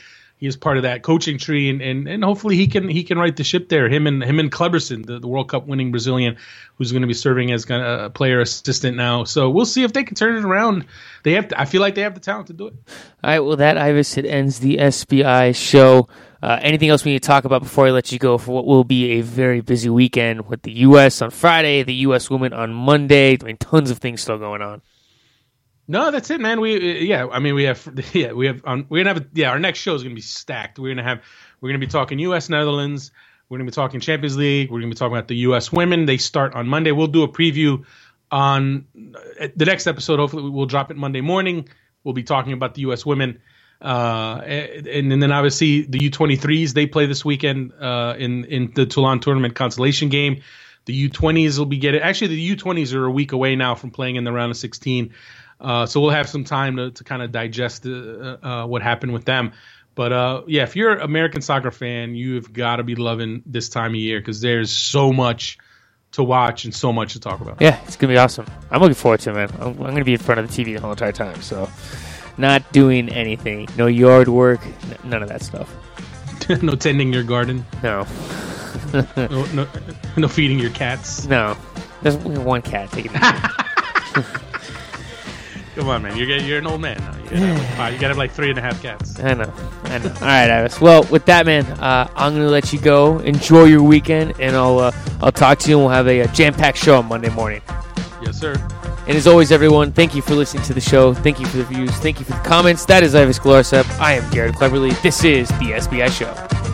is part of that coaching tree, and, and, and hopefully he can he can right the ship there. Him and him and Kleberson, the, the World Cup winning Brazilian, who's going to be serving as a player assistant now. So we'll see if they can turn it around. They have, to, I feel like they have the talent to do it. All right, well that Ives it ends the SBI show. Uh, anything else we need to talk about before I let you go for what will be a very busy weekend with the U.S. on Friday, the U.S. women on Monday. I mean, tons of things still going on. No, that's it, man. We yeah, I mean we have <laughs> yeah we have um, we're gonna have yeah our next show is gonna be stacked. We're gonna have we're gonna be talking U.S. Netherlands. We're gonna be talking Champions League. We're gonna be talking about the U.S. women. They start on Monday. We'll do a preview on uh, the next episode. Hopefully, we'll drop it Monday morning. We'll be talking about the U.S. women. Uh, and, and then obviously the U23s they play this weekend uh, in in the Toulon tournament consolation game. The U20s will be getting actually the U20s are a week away now from playing in the round of 16. Uh, so we'll have some time to, to kind of digest uh, uh, what happened with them. But uh, yeah, if you're an American soccer fan, you've got to be loving this time of year because there's so much to watch and so much to talk about. Yeah, it's gonna be awesome. I'm looking forward to it, man. I'm, I'm gonna be in front of the TV the whole entire time. So, not doing anything, no yard work, n- none of that stuff. <laughs> no tending your garden. No. <laughs> no, no, no, feeding your cats. No, there's only one cat taking. <laughs> Come on, man. You're you're an old man now. You gotta, have, <sighs> you gotta have like three and a half cats. I know. I know. All right, Ives. Well, with that, man, uh, I'm gonna let you go. Enjoy your weekend, and I'll uh, I'll talk to you. and We'll have a, a jam-packed show on Monday morning. Yes, sir. And as always, everyone, thank you for listening to the show. Thank you for the views. Thank you for the comments. That is Ives Galarcep. I am Garrett Cleverly. This is the SBI Show.